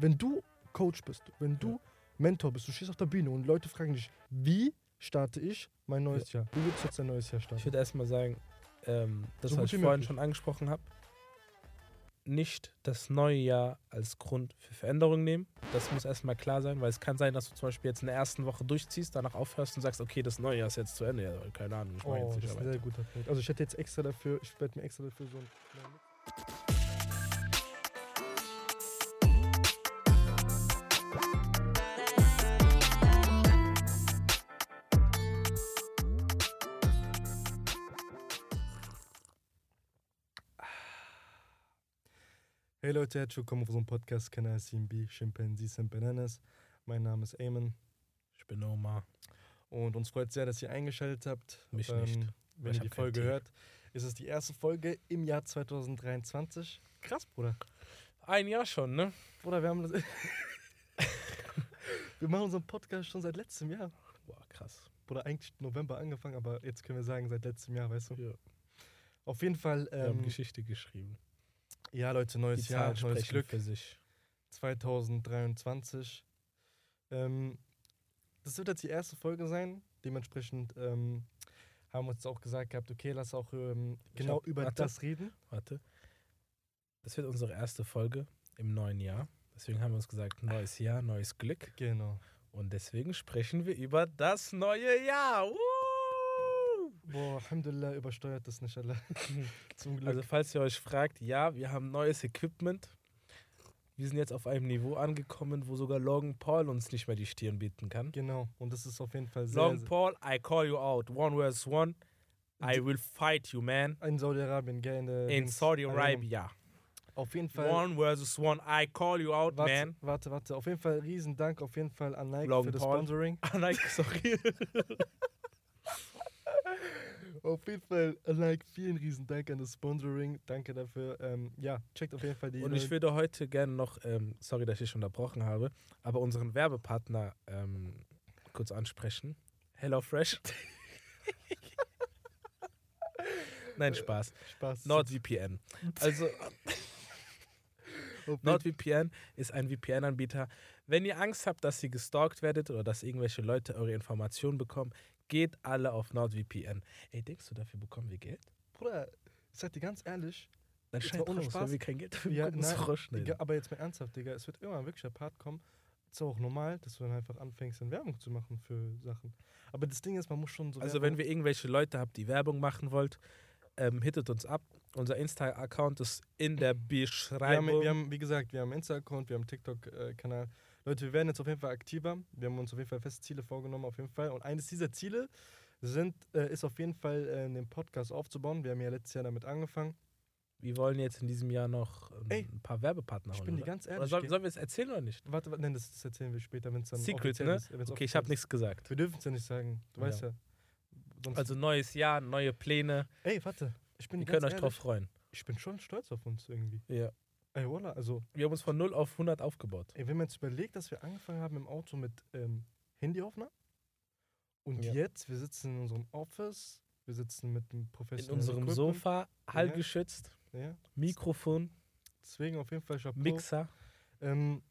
wenn du Coach bist, wenn du Mentor bist, du stehst auf der Bühne und Leute fragen dich, wie starte ich mein neues Jahr? Wie würdest du jetzt dein neues Jahr Ich starten? würde erstmal sagen, ähm, das, So was ich vorhin schon angesprochen habe, nicht das neue Jahr als Grund für Veränderung nehmen. Das muss erstmal klar sein, weil es kann sein, dass du zum Beispiel jetzt in der ersten Woche durchziehst, danach aufhörst und sagst, okay, das neue Jahr ist jetzt zu Ende. Ja, keine Ahnung, ich Oh, jetzt das nicht ist ein sehr guter Punkt. Also ich hätte jetzt extra dafür, ich werde mir extra dafür so ein... Leute, herzlich willkommen auf unserem Podcast Kanal CMB Chimpanzees and Bananas. Mein Name ist Eamon Ich bin Oma. und uns freut sehr, dass ihr eingeschaltet habt. Mich nicht. Wenn Ich ihr die Folge Tee. hört, ist es die erste Folge im Jahr 2023. Krass, Bruder. Ein Jahr schon, ne? Bruder, wir haben das. wir machen unseren Podcast schon seit letztem Jahr. Boah, krass. Bruder, eigentlich November angefangen, aber jetzt können wir sagen, seit letztem Jahr, weißt du? Ja. Auf jeden Fall, Wir haben ähm, Geschichte geschrieben. Ja, Leute, neues Jahr, neues Glück. für sich. 2023. Ähm, das wird jetzt die erste Folge sein. Dementsprechend ähm, haben wir uns auch gesagt gehabt, okay, lass auch ähm, genau hab- über warte. das reden. Warte. Das wird unsere erste Folge im neuen Jahr. Deswegen haben wir uns gesagt, neues Jahr, neues Glück. Genau. Und deswegen sprechen wir über das neue Jahr. Woo! Boah, Alhamdulillah, übersteuert das nicht alle. Zum Glück. Also falls ihr euch fragt, ja, wir haben neues Equipment. Wir sind jetzt auf einem Niveau angekommen, wo sogar Logan Paul uns nicht mehr die Stirn bieten kann. genau. Und das ist auf jeden Fall sehr, Logan Paul, I call you out. One versus one. I will fight you, man. in Saudi-Arabien, gell? In, der In Dings- Saudi Arena. Arabia. Auf jeden Fall. One versus one. I call you out, warte, man. warte, warte. Auf jeden Fall riesen Dank auf jeden Fall an Nike Logan für das Paul. Sponsoring. Ah, nein, sorry. Auf jeden Fall an Nike vielen riesen Dank an das Sponsoring. Danke dafür. Ähm, ja, checkt auf jeden Fall die. Und ich würde heute gerne noch, ähm, sorry, dass ich unterbrochen habe, aber unseren Werbepartner ähm, kurz ansprechen. Hello Fresh. Nein, Spaß. Spaß. NordVPN. Also NordVPN ist ein VPN-Anbieter. Wenn ihr Angst habt, dass ihr gestalkt werdet oder dass irgendwelche Leute eure Informationen bekommen, geht alle auf NordVPN. Ey, denkst du, dafür bekommen wir Geld? Bruder, ich sag dir ganz ehrlich. Dann scheint dass Spaß. wir kein Geld dafür Ja, bekommen, nein. Digga, aber jetzt mal ernsthaft, Digga. Es wird irgendwann wirklich der Part kommen. Ist auch normal, dass du dann einfach anfängst, dann Werbung zu machen für Sachen. Aber das Ding ist, man muss schon so. Also Werbung- wenn wir irgendwelche Leute habt, die Werbung machen wollt, ähm, hittet uns ab. Unser Insta-Account ist in der Wir haben, Beschreibung. wir haben, wie gesagt, wir haben Insta-Account, wir haben TikTok-Kanal. Leute, wir werden jetzt auf jeden Fall aktiver. Wir haben uns auf jeden Fall feste Ziele vorgenommen, auf jeden Fall. Und eines dieser Ziele sind, äh, ist auf jeden Fall, äh, den Podcast aufzubauen. Wir haben ja letztes Jahr damit angefangen. wir wollen jetzt in diesem Jahr noch ähm, Ey, ein paar Werbepartner Ich holen. bin dir ganz ehrlich. soll, gell? sollen wir es erzählen oder nicht? warte, warte, nein, das, das erzählen wir später, wenn es dann Secret, ne? ist. Okay, ich habe nichts gesagt. Wir dürfen es ja nicht sagen. Du Ja. weißt ja. Sonst, Also neues Jahr, neue Pläne. ey, warte. Ich bin könnt ganz euch drauf freuen. Ich bin schon stolz auf uns irgendwie. Ja. Ey, voila, also, Wir haben uns von 0 auf 100 aufgebaut. ey, wenn man jetzt überlegt, dass wir angefangen haben im Auto mit ähm, Handyaufnahme und Ja. jetzt, wir sitzen in unserem Office, wir sitzen mit einem In professionellen unserem Equipment. Sofa, hallgeschützt, Ja, Mikrofon, deswegen auf jeden Fall Chapeau. Mixer, Ähm,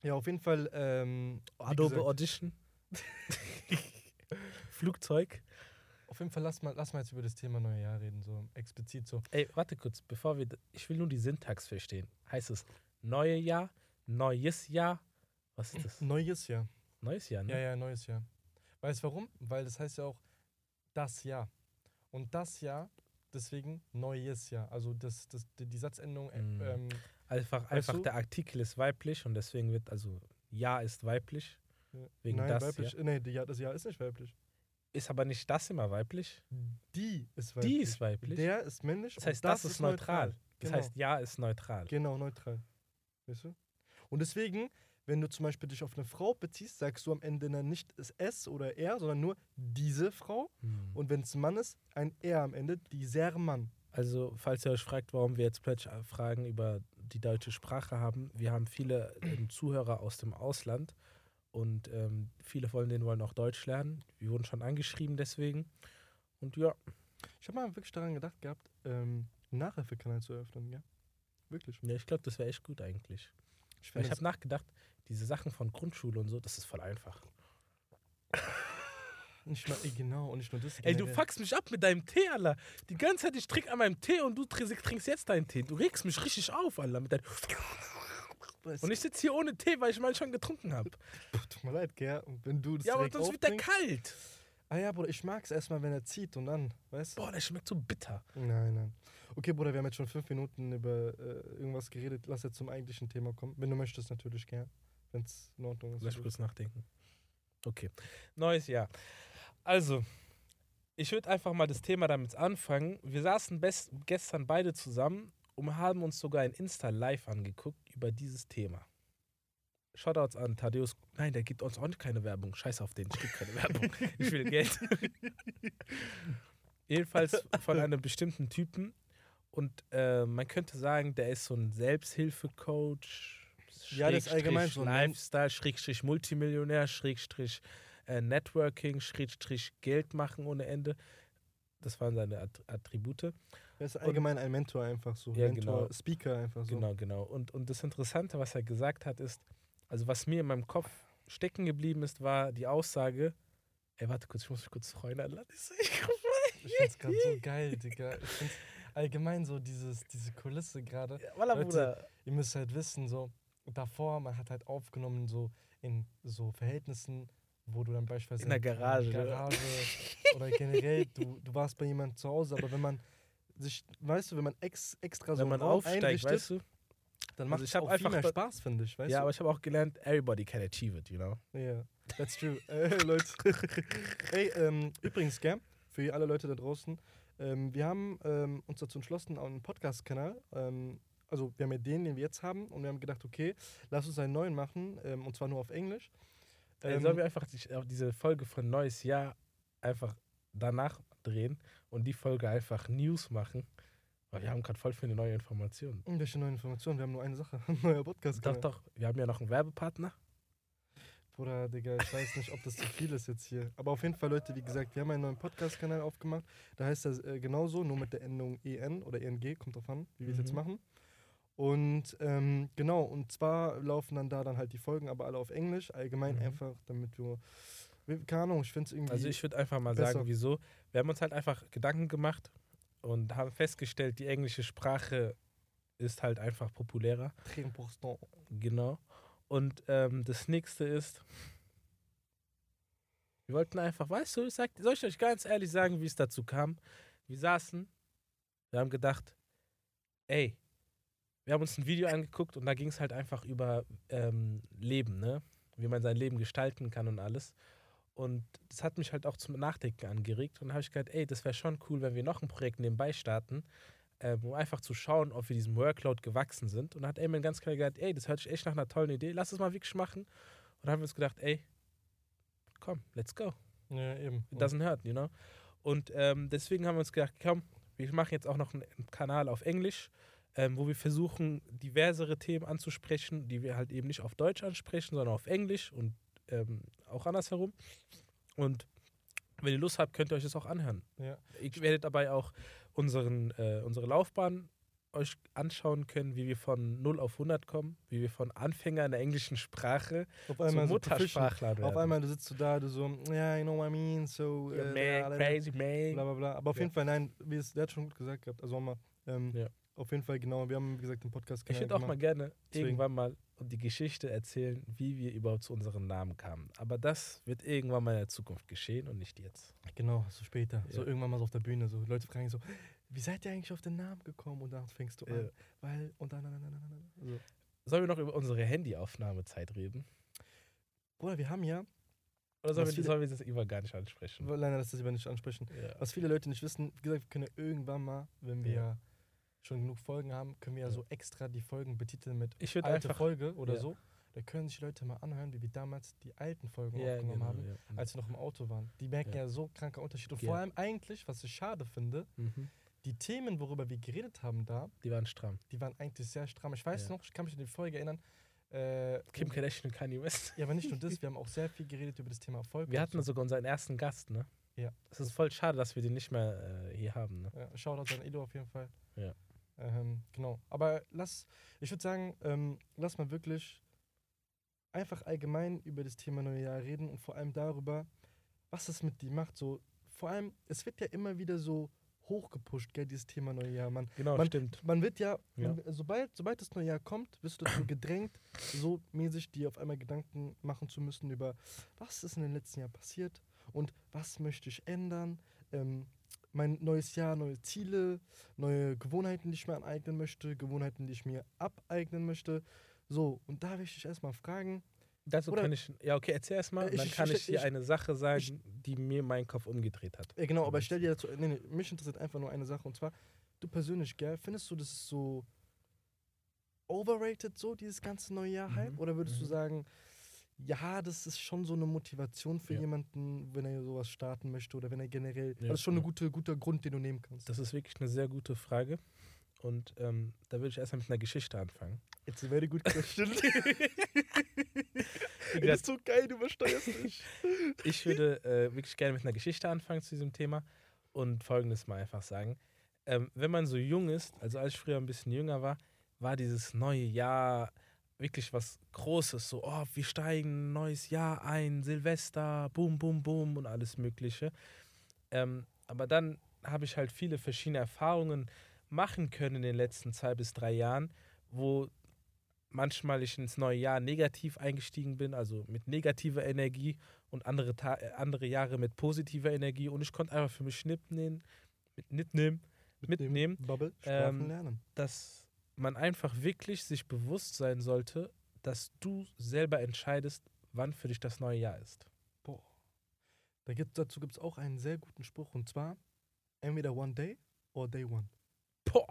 ja, auf jeden Fall, ähm, Adobe gesagt, Audition, Flugzeug. Auf jeden Fall lass mal, lass mal jetzt über das Thema neue Jahr reden, so explizit so. Ey, warte kurz, bevor wir. Ich will nur die Syntax verstehen. Heißt es neue Jahr, neues Jahr? Was ist das? Neues Jahr. Neues Jahr, ne? Ja, ja, neues Jahr. Weißt du warum? Weil das heißt ja auch das Jahr. Und das Jahr, deswegen neues Jahr. Also das, das, die, die Satzendung, Mm. ähm, Einfach, einfach du? der Artikel ist weiblich und deswegen wird, also Ja ist weiblich. ja. Wegen nein, das weiblich. Nee, die, ja, das Jahr ist nicht weiblich. Ist aber nicht das immer weiblich. Die ist weiblich. Die ist weiblich. Der ist männlich. das heißt, das, ist neutral. Das Genau. heißt, Ja ist neutral. Genau, neutral. Weißt du? Und deswegen, wenn du zum Beispiel dich auf eine Frau beziehst, sagst du am Ende dann nicht das S oder R, sondern nur diese Frau. Hm. Und wenn es ein Mann ist, ein R am Ende, dieser Mann. Also, falls ihr euch fragt, warum wir jetzt plötzlich äh, Fragen über die deutsche Sprache haben, wir haben viele ähm, Zuhörer aus dem Ausland und ähm, viele von denen wollen auch Deutsch lernen. Wir wurden schon angeschrieben deswegen. Und ja, Ich habe mal wirklich daran gedacht gehabt, ähm, einen Nachhilfekanal zu eröffnen, ja? Wirklich. ja ich glaube, das wäre echt gut eigentlich. Ich ich habe nachgedacht, diese Sachen von Grundschule und so, das ist voll einfach. nicht ey, genau, und nicht nur das. Ey, du generell. fuckst mich ab mit deinem Tee, Alter. Die ganze Zeit, ich trinke an meinem Tee und du trinkst, jetzt deinen Tee. Du regst mich richtig auf, Alter. Mit dein und ich sitze hier ohne Tee, weil ich mal schon getrunken habe. Tut mir leid, gell? Und wenn du das Ja, aber sonst wird der kalt. Ah ja, Bruder, ich mag's erstmal, wenn er zieht und dann, weißt du? Boah, der schmeckt so bitter. Nein, nein. Okay, Bruder, wir haben jetzt schon fünf Minuten über äh, irgendwas geredet. Lass jetzt zum eigentlichen Thema kommen. Wenn du möchtest, natürlich gern. Wenn es in Ordnung ist. Lass kurz nachdenken. Okay. Neues Jahr. Also, ich würde einfach mal das Thema damit anfangen. Wir saßen best gestern beide zusammen und haben uns sogar ein Insta-Live angeguckt über dieses Thema. Shoutouts an Thaddeus. Nein, der gibt uns auch keine Werbung. Scheiß auf den, ich gebe keine Werbung. Ich will Geld. Jedenfalls von einem bestimmten Typen. Und äh, man könnte sagen, der ist so ein Selbsthilfecoach. Ja, das ist allgemein so? Lifestyle, Schrägstrich Multimillionär, Schrägstrich äh, Networking, Schrägstrich Geld machen ohne Ende. Das waren seine Att Attribute. Er ist allgemein ein Mentor einfach so. Ja, Mentor, genau. Speaker einfach so. Genau, genau. Und, und das Interessante, was er gesagt hat, ist, also was mir in meinem Kopf stecken geblieben ist, war die Aussage, ey, warte kurz, ich muss mich kurz freuen, echt Ich find's gerade so geil, Digga. Ich find's allgemein so dieses, diese Kulisse gerade. Walla, Leute, Bruder. Ihr müsst halt wissen, so davor, man hat halt aufgenommen, so in so Verhältnissen, wo du dann beispielsweise In der Garage, in der? Garage oder generell, du, du warst bei jemandem zu Hause, aber wenn man sich, weißt du, wenn man ex, extra so Wenn man einen Raum aufsteigt, weißt du? dann macht Also es auch viel einfach mehr da- Spaß, finde ich, weißt ja, du? aber ich habe auch gelernt, everybody can achieve it, you know? Ja, that's true. äh, Leute. Ey, ähm, übrigens, gell, für alle Leute da draußen, ähm, wir haben ähm, uns dazu entschlossen, einen Podcast-Kanal, ähm, also wir haben ja den, den wir jetzt haben, und wir haben gedacht, okay, lass uns einen neuen machen, ähm, und zwar nur auf Englisch. Ey, Ähm, sollen wir einfach die, diese Folge von Neues Jahr einfach danach drehen und die Folge einfach News machen? Weil wir haben gerade voll viele neue Informationen. hm, welche neuen Informationen? Wir haben nur eine Sache, ein neuer podcast Doch, doch, wir haben ja noch einen Werbepartner. Bruder, Digga, ich weiß nicht, ob das zu viel ist jetzt hier. Aber auf jeden Fall, Leute, wie gesagt, wir haben einen neuen Podcast-Kanal aufgemacht. Da heißt das äh, genauso, nur mit der Endung EN oder ENG, kommt drauf an, wie wir es jetzt Mhm. machen. Und ähm, genau, und zwar laufen dann da dann halt die Folgen, aber alle auf Englisch, allgemein Mhm. einfach, damit wir, wir- keine Ahnung, ich finde es irgendwie. Also ich würde einfach mal besser. sagen, wieso. Wir haben uns halt einfach Gedanken gemacht und haben festgestellt, die englische Sprache ist halt einfach populärer. très important. Genau. Und ähm, das nächste ist, wir wollten einfach, weißt du, ich sag, soll ich euch ganz ehrlich sagen, wie es dazu kam? Wir saßen, wir haben gedacht, ey, wir haben uns ein Video angeguckt und da ging es halt einfach über ähm, Leben, ne? Wie man sein Leben gestalten kann und alles. Und das hat mich halt auch zum Nachdenken angeregt. Und habe ich gedacht, ey, das wäre schon cool, wenn wir noch ein Projekt nebenbei starten, ähm, um einfach zu schauen, ob wir diesem Workload gewachsen sind. Und da hat Eamon ganz klar gesagt, ey, das hört sich echt nach einer tollen Idee, lass es mal wirklich machen. Und dann haben wir uns gedacht, ey, komm, let's go. Ja, eben. It doesn't hurt, you know? Und ähm, deswegen haben wir uns gedacht, komm, wir machen jetzt auch noch einen Kanal auf Englisch, ähm, wo wir versuchen, diversere Themen anzusprechen, die wir halt eben nicht auf Deutsch ansprechen, sondern auf Englisch und ähm, auch andersherum. Und wenn ihr Lust habt, könnt ihr euch das auch anhören. Ja. Ihr werdet dabei auch unseren, äh, unsere Laufbahn euch anschauen können, wie wir von 0 auf 100 kommen, wie wir von Anfänger in der englischen Sprache Auf einmal so. Muttersprachler werden. Auf einmal du sitzt du da, du so, ja, you know what I mean, so, äh, man, bla, crazy bla man. bla bla. Aber auf Ja. jeden Fall, nein, wie es, der hat schon gut gesagt gehabt, also mal, ähm, Ja. auf jeden Fall, genau, wir haben, wie gesagt, den Podcast Ich würde auch mal gerne Deswegen. irgendwann mal die Geschichte erzählen, wie wir überhaupt zu unserem Namen kamen. Aber das wird irgendwann mal in der Zukunft geschehen und nicht jetzt. Genau, so später. So Ja. irgendwann mal so auf der Bühne. So Leute fragen so, wie seid ihr eigentlich auf den Namen gekommen? Und dann fängst du an. Ja. Weil, und dann, dann, dann, dann. So. Sollen wir noch über unsere Handyaufnahmezeit reden? Bruder, wir haben ja, Oder sollen wir, viele- sollen wir das immer gar nicht ansprechen? leider, dass das lieber nicht ansprechen. Ja. Was viele Leute nicht wissen, wie gesagt, wir können irgendwann mal, wenn wir. Schon genug Folgen haben, können wir ja, Ja. so extra die Folgen betiteln mit Ich alte einfach. Folge oder ja. so. Da können sich Leute mal anhören, wie wir damals die alten Folgen Ja, aufgenommen genau, haben, ja. als wir noch im Auto waren. Die merken ja, Ja. so kranker Unterschied. Und Ja. vor allem eigentlich, was ich schade finde, Mhm. die Themen, worüber wir geredet haben da, Die waren stramm. die waren eigentlich sehr stramm. Ich weiß Ja. noch, ich kann mich an die Folge erinnern. Äh, Kim Kardashian und Kanye West. ja, aber nicht nur das, wir haben auch sehr viel geredet über das Thema Erfolg. Wir hatten so. sogar unseren ersten Gast, ne? Ja. Es ist voll schade, dass wir den nicht mehr äh, hier haben, ne? Ja, Shoutout an Edo auf jeden Fall. Ähm, genau. Aber lass, ich würde sagen, ähm, lass mal wirklich einfach allgemein über das Thema Neujahr reden und vor allem darüber, was es mit dir macht. So, vor allem, es wird ja immer wieder so hochgepusht, gell, dieses Thema Neujahr. Man, Genau, man, stimmt. man wird ja, Ja. Man, sobald, sobald das Neujahr kommt, wirst du dazu gedrängt, so mäßig dir auf einmal Gedanken machen zu müssen über, was ist in den letzten Jahren passiert und was möchte ich ändern. Ähm, mein neues Jahr, neue Ziele, neue Gewohnheiten, die ich mir aneignen möchte, Gewohnheiten, die ich mir abeignen möchte. So, und da will ich dich erstmal fragen, Dazu Oder- kann ich, ja okay, erzähl erst mal, Äh, dann kann ich- ich dir ich- eine Sache sagen, ich- die mir meinen Kopf umgedreht hat. Ja, genau, aber ich stell dir dazu, nee, nee, mich interessiert einfach nur eine Sache und zwar, du persönlich, gell, findest du das ist so overrated, so dieses ganze neue Jahr halt? Mhm, Oder würdest du mhm. sagen, ja, das ist schon so eine Motivation für Ja. jemanden, wenn er sowas starten möchte oder wenn er generell, Ja, das ist schon ein ja. gute, guter Grund, den du nehmen kannst. Das ist wirklich eine sehr gute Frage. Und ähm, da würde ich erstmal mit einer Geschichte anfangen. It's a very good question. Das ist so geil, du übersteuerst mich. ich würde äh, wirklich gerne mit einer Geschichte anfangen zu diesem Thema und folgendes mal einfach sagen. Ähm, wenn man so jung ist, also als ich früher ein bisschen jünger war, war dieses neue Jahr wirklich was Großes. So, oh, wir steigen ein neues Jahr ein, Silvester, boom, boom, boom und alles Mögliche. Ähm, aber dann habe ich halt viele verschiedene Erfahrungen machen können in den letzten zwei bis drei Jahren, wo manchmal ich ins neue Jahr negativ eingestiegen bin, also mit negativer Energie und andere, Ta äh, andere Jahre mit positiver Energie und ich konnte einfach für mich mitnehmen, mit, mitnehmen, mitnehmen, Bubble, Ähm, lernen. dass man einfach wirklich sich bewusst sein sollte, dass du selber entscheidest, wann für dich das neue Jahr ist. Boah. Da gibt, dazu gibt es auch einen sehr guten Spruch und zwar, entweder one day or day one. Boah.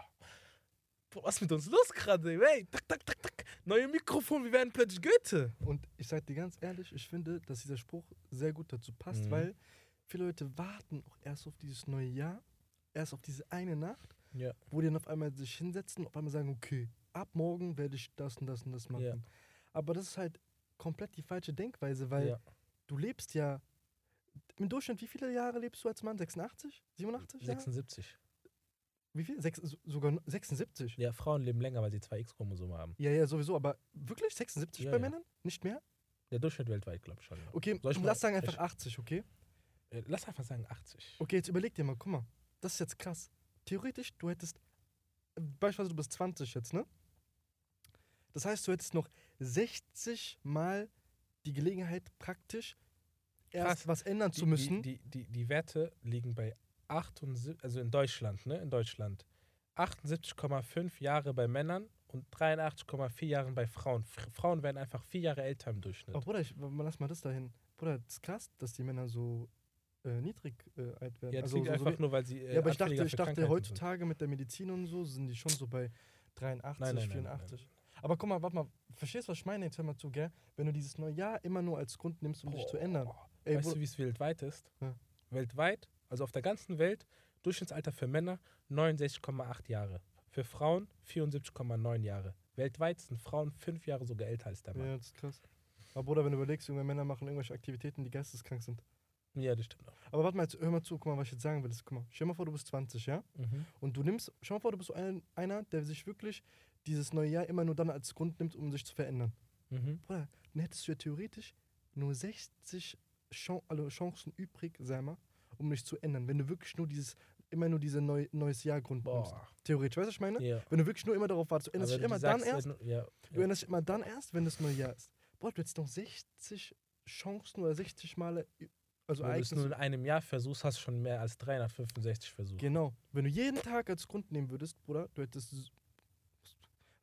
Boah, was ist mit uns los gerade? Hey, tak, tak, tak, tak. Neue Mikrofon, wir werden plötzlich Goethe. Und ich sag dir ganz ehrlich, ich finde, dass dieser Spruch sehr gut dazu passt, Mhm. weil viele Leute warten auch erst auf dieses neue Jahr, erst auf diese eine Nacht, Ja. wo die dann auf einmal sich hinsetzen und auf einmal sagen, okay, ab morgen werde ich das und das und das machen. Ja. Aber das ist halt komplett die falsche Denkweise, weil ja. du lebst ja, im Durchschnitt, wie viele Jahre lebst du als Mann? 86? 87? Jahre? 76. Wie viel? Sechs, so- sogar 76? Ja, Frauen leben länger, weil sie zwei X-Chromosomen haben. Ja, ja, sowieso, aber wirklich 76 Ja, bei. Männern? Nicht mehr? Der Durchschnitt weltweit, glaube ich schon. Okay, Soll ich lass sagen einfach 80, okay? Äh, Lass einfach sagen 80. Okay, jetzt überleg dir mal, guck mal, das ist jetzt krass. Theoretisch, du hättest, beispielsweise du bist 20 jetzt, ne? Das heißt, du hättest noch 60 Mal die Gelegenheit praktisch erst Krass. was ändern Die, zu müssen. Die, die, die, die Werte liegen bei 78, also in Deutschland, ne? In Deutschland. 78,5 Jahre bei Männern und 83,4 Jahre bei Frauen. F Frauen werden einfach vier Jahre älter im Durchschnitt. Aber Bruder, ich, lass mal das dahin. Bruder, das ist krass, dass die Männer so äh, niedrig äh, alt werden. ja, also, so, so einfach we- nur, weil sie. Äh, ja, aber ich dachte, ich dachte heutzutage mit der Medizin und so sind die schon so bei 83, Nein, nein, nein, 84. Aber guck mal, warte mal, verstehst du, was ich meine? Jetzt hör mal zu, gell? Wenn du dieses neue Jahr immer nur als Grund nimmst, um Sind. dich zu ändern. Boah. Ey, weißt du, wie es weltweit ist? Ja. Weltweit, also auf der ganzen Welt, Durchschnittsalter für Männer 69,8 Jahre. Für Frauen 74,9 Jahre. Weltweit sind Frauen fünf Jahre sogar älter als der Mann. ja, das ist krass. Aber Bruder, wenn du überlegst, junge Männer machen irgendwelche Aktivitäten, die geisteskrank sind. Ja, das stimmt auch. Aber warte mal, jetzt, hör mal zu, guck mal, was ich jetzt sagen will. Ist, guck mal, stell mal vor, du bist 20, ja? Mhm. Und du nimmst, schau mal vor, du bist ein, einer, der sich wirklich dieses neue Jahr immer nur dann als Grund nimmt, um sich zu verändern. Mhm. Bruder, dann hättest du ja theoretisch nur 60 Chan also Chancen übrig, sag mal, um dich zu ändern. Wenn du wirklich nur dieses, immer nur diese neu, neues Jahr Grund nimmst. Boah. Theoretisch, weißt du, was ich meine? Ja. Wenn du wirklich nur immer darauf wartest, du änderst dich immer dann sagst, erst, wenn du- Ja, du änderst dich immer dann erst, wenn das neue Jahr ist. Boah, du hättest noch 60 Chancen oder 60 Male, also wenn du es nur in einem Jahr versuchst, hast du schon mehr als 365 Versuche. Genau. Wenn du jeden Tag als Grund nehmen würdest, Bruder, du hättest.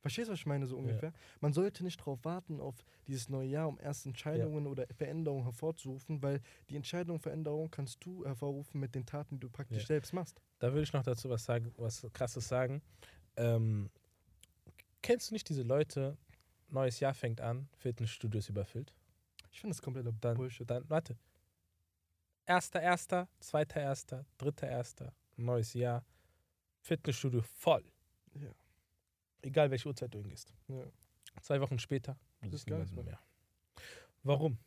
Verstehst du, was ich meine, so ungefähr? Man sollte nicht darauf warten, auf dieses neue Jahr, um erst Entscheidungen oder Veränderungen hervorzurufen, weil die Entscheidung, Veränderung kannst du hervorrufen mit den Taten, die du praktisch Ja. selbst machst. Da würde ich noch dazu was sagen, was krasses sagen. Ähm, kennst du nicht diese Leute, neues Jahr fängt an, Fitnessstudio ist überfüllt? Ich finde das kompletter Dann, Bullshit. dann warte. Erster, erster, zweiter, erster, dritter, erster, neues Jahr, Fitnessstudio voll. Ja. Egal welche Uhrzeit du hingehst. Ja. Zwei Wochen später, Das ist geil, niemanden Mann. mehr. Warum?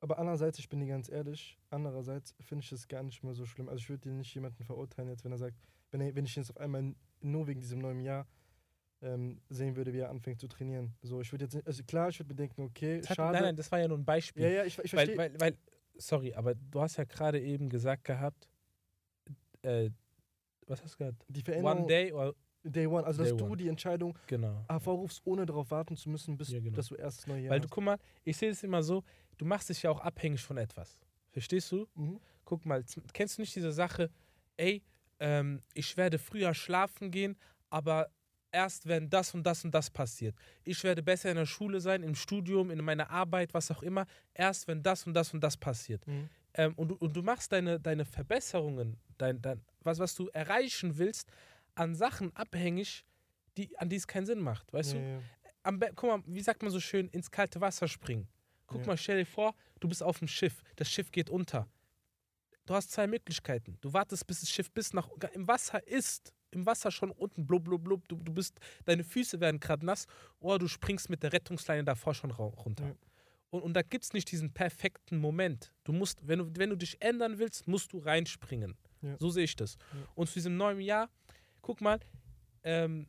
Aber andererseits, ich bin dir ganz ehrlich, andererseits finde ich das gar nicht mehr so schlimm. Also ich würde dir nicht jemanden verurteilen, jetzt wenn er sagt, wenn, er, wenn ich ihn jetzt auf einmal nur wegen diesem neuen Jahr ähm, sehen würde, wie er anfängt zu trainieren. So, ich würde jetzt, nicht- also klar, ich würde mir denken, okay, Das hat, schade. nein, nein, das war ja nur ein Beispiel. ja, ja, ich, ich weil, verstehe. weil, weil, sorry, aber du hast ja gerade eben gesagt gehabt, äh, was hast du gesagt? die Veränderung, One Day oder Day One, also dass Day du One. die Entscheidung genau. hervorrufst, ohne darauf warten zu müssen, bis Ja, genau. dass du erst das neue Jahr Weil du guck mal, ich sehe es immer so, du machst dich ja auch abhängig von etwas. Verstehst du? Mhm. Guck mal, kennst du nicht diese Sache, ey, ähm, ich werde früher schlafen gehen, aber erst wenn das und das und das passiert. Ich werde besser in der Schule sein, im Studium, in meiner Arbeit, was auch immer, erst wenn das und das und das passiert. Mhm. Ähm, und, du, und du machst deine, deine Verbesserungen, dein, dein, was, was du erreichen willst, an Sachen abhängig, die, an die es keinen Sinn macht. Weißt ja, du? ja. Am, guck mal, wie sagt man so schön, ins kalte Wasser springen. Guck Ja. mal, stell dir vor, du bist auf dem Schiff, das Schiff geht unter. Du hast zwei Möglichkeiten. Du wartest, bis das Schiff bis nach im Wasser ist, im Wasser schon unten, blub, blub, blub. Du, du bist, deine Füße werden gerade nass, oder du springst mit der Rettungsleine davor schon runter. Ja. Und, und da gibt es nicht diesen perfekten Moment. Du musst, wenn du, wenn du dich ändern willst, musst du reinspringen. Ja. So sehe ich das. Ja. Und zu diesem neuen Jahr, guck mal, ähm,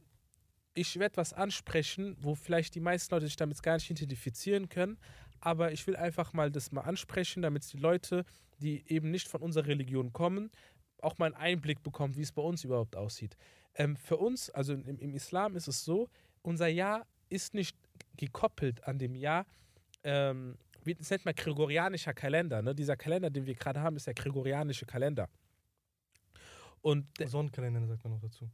ich werde was ansprechen, wo vielleicht die meisten Leute sich damit gar nicht identifizieren können, aber ich will einfach mal das mal ansprechen, damit die Leute, die eben nicht von unserer Religion kommen, auch mal einen Einblick bekommen, wie es bei uns überhaupt aussieht. Ähm, für uns, also im, im Islam ist es so, unser Jahr ist nicht gekoppelt an dem Jahr, ähm, wie, das nennt man gregorianischer Kalender. Ne? Dieser Kalender, den wir gerade haben, ist der gregorianische Kalender. Und der, Sonnenkalender sagt man noch dazu.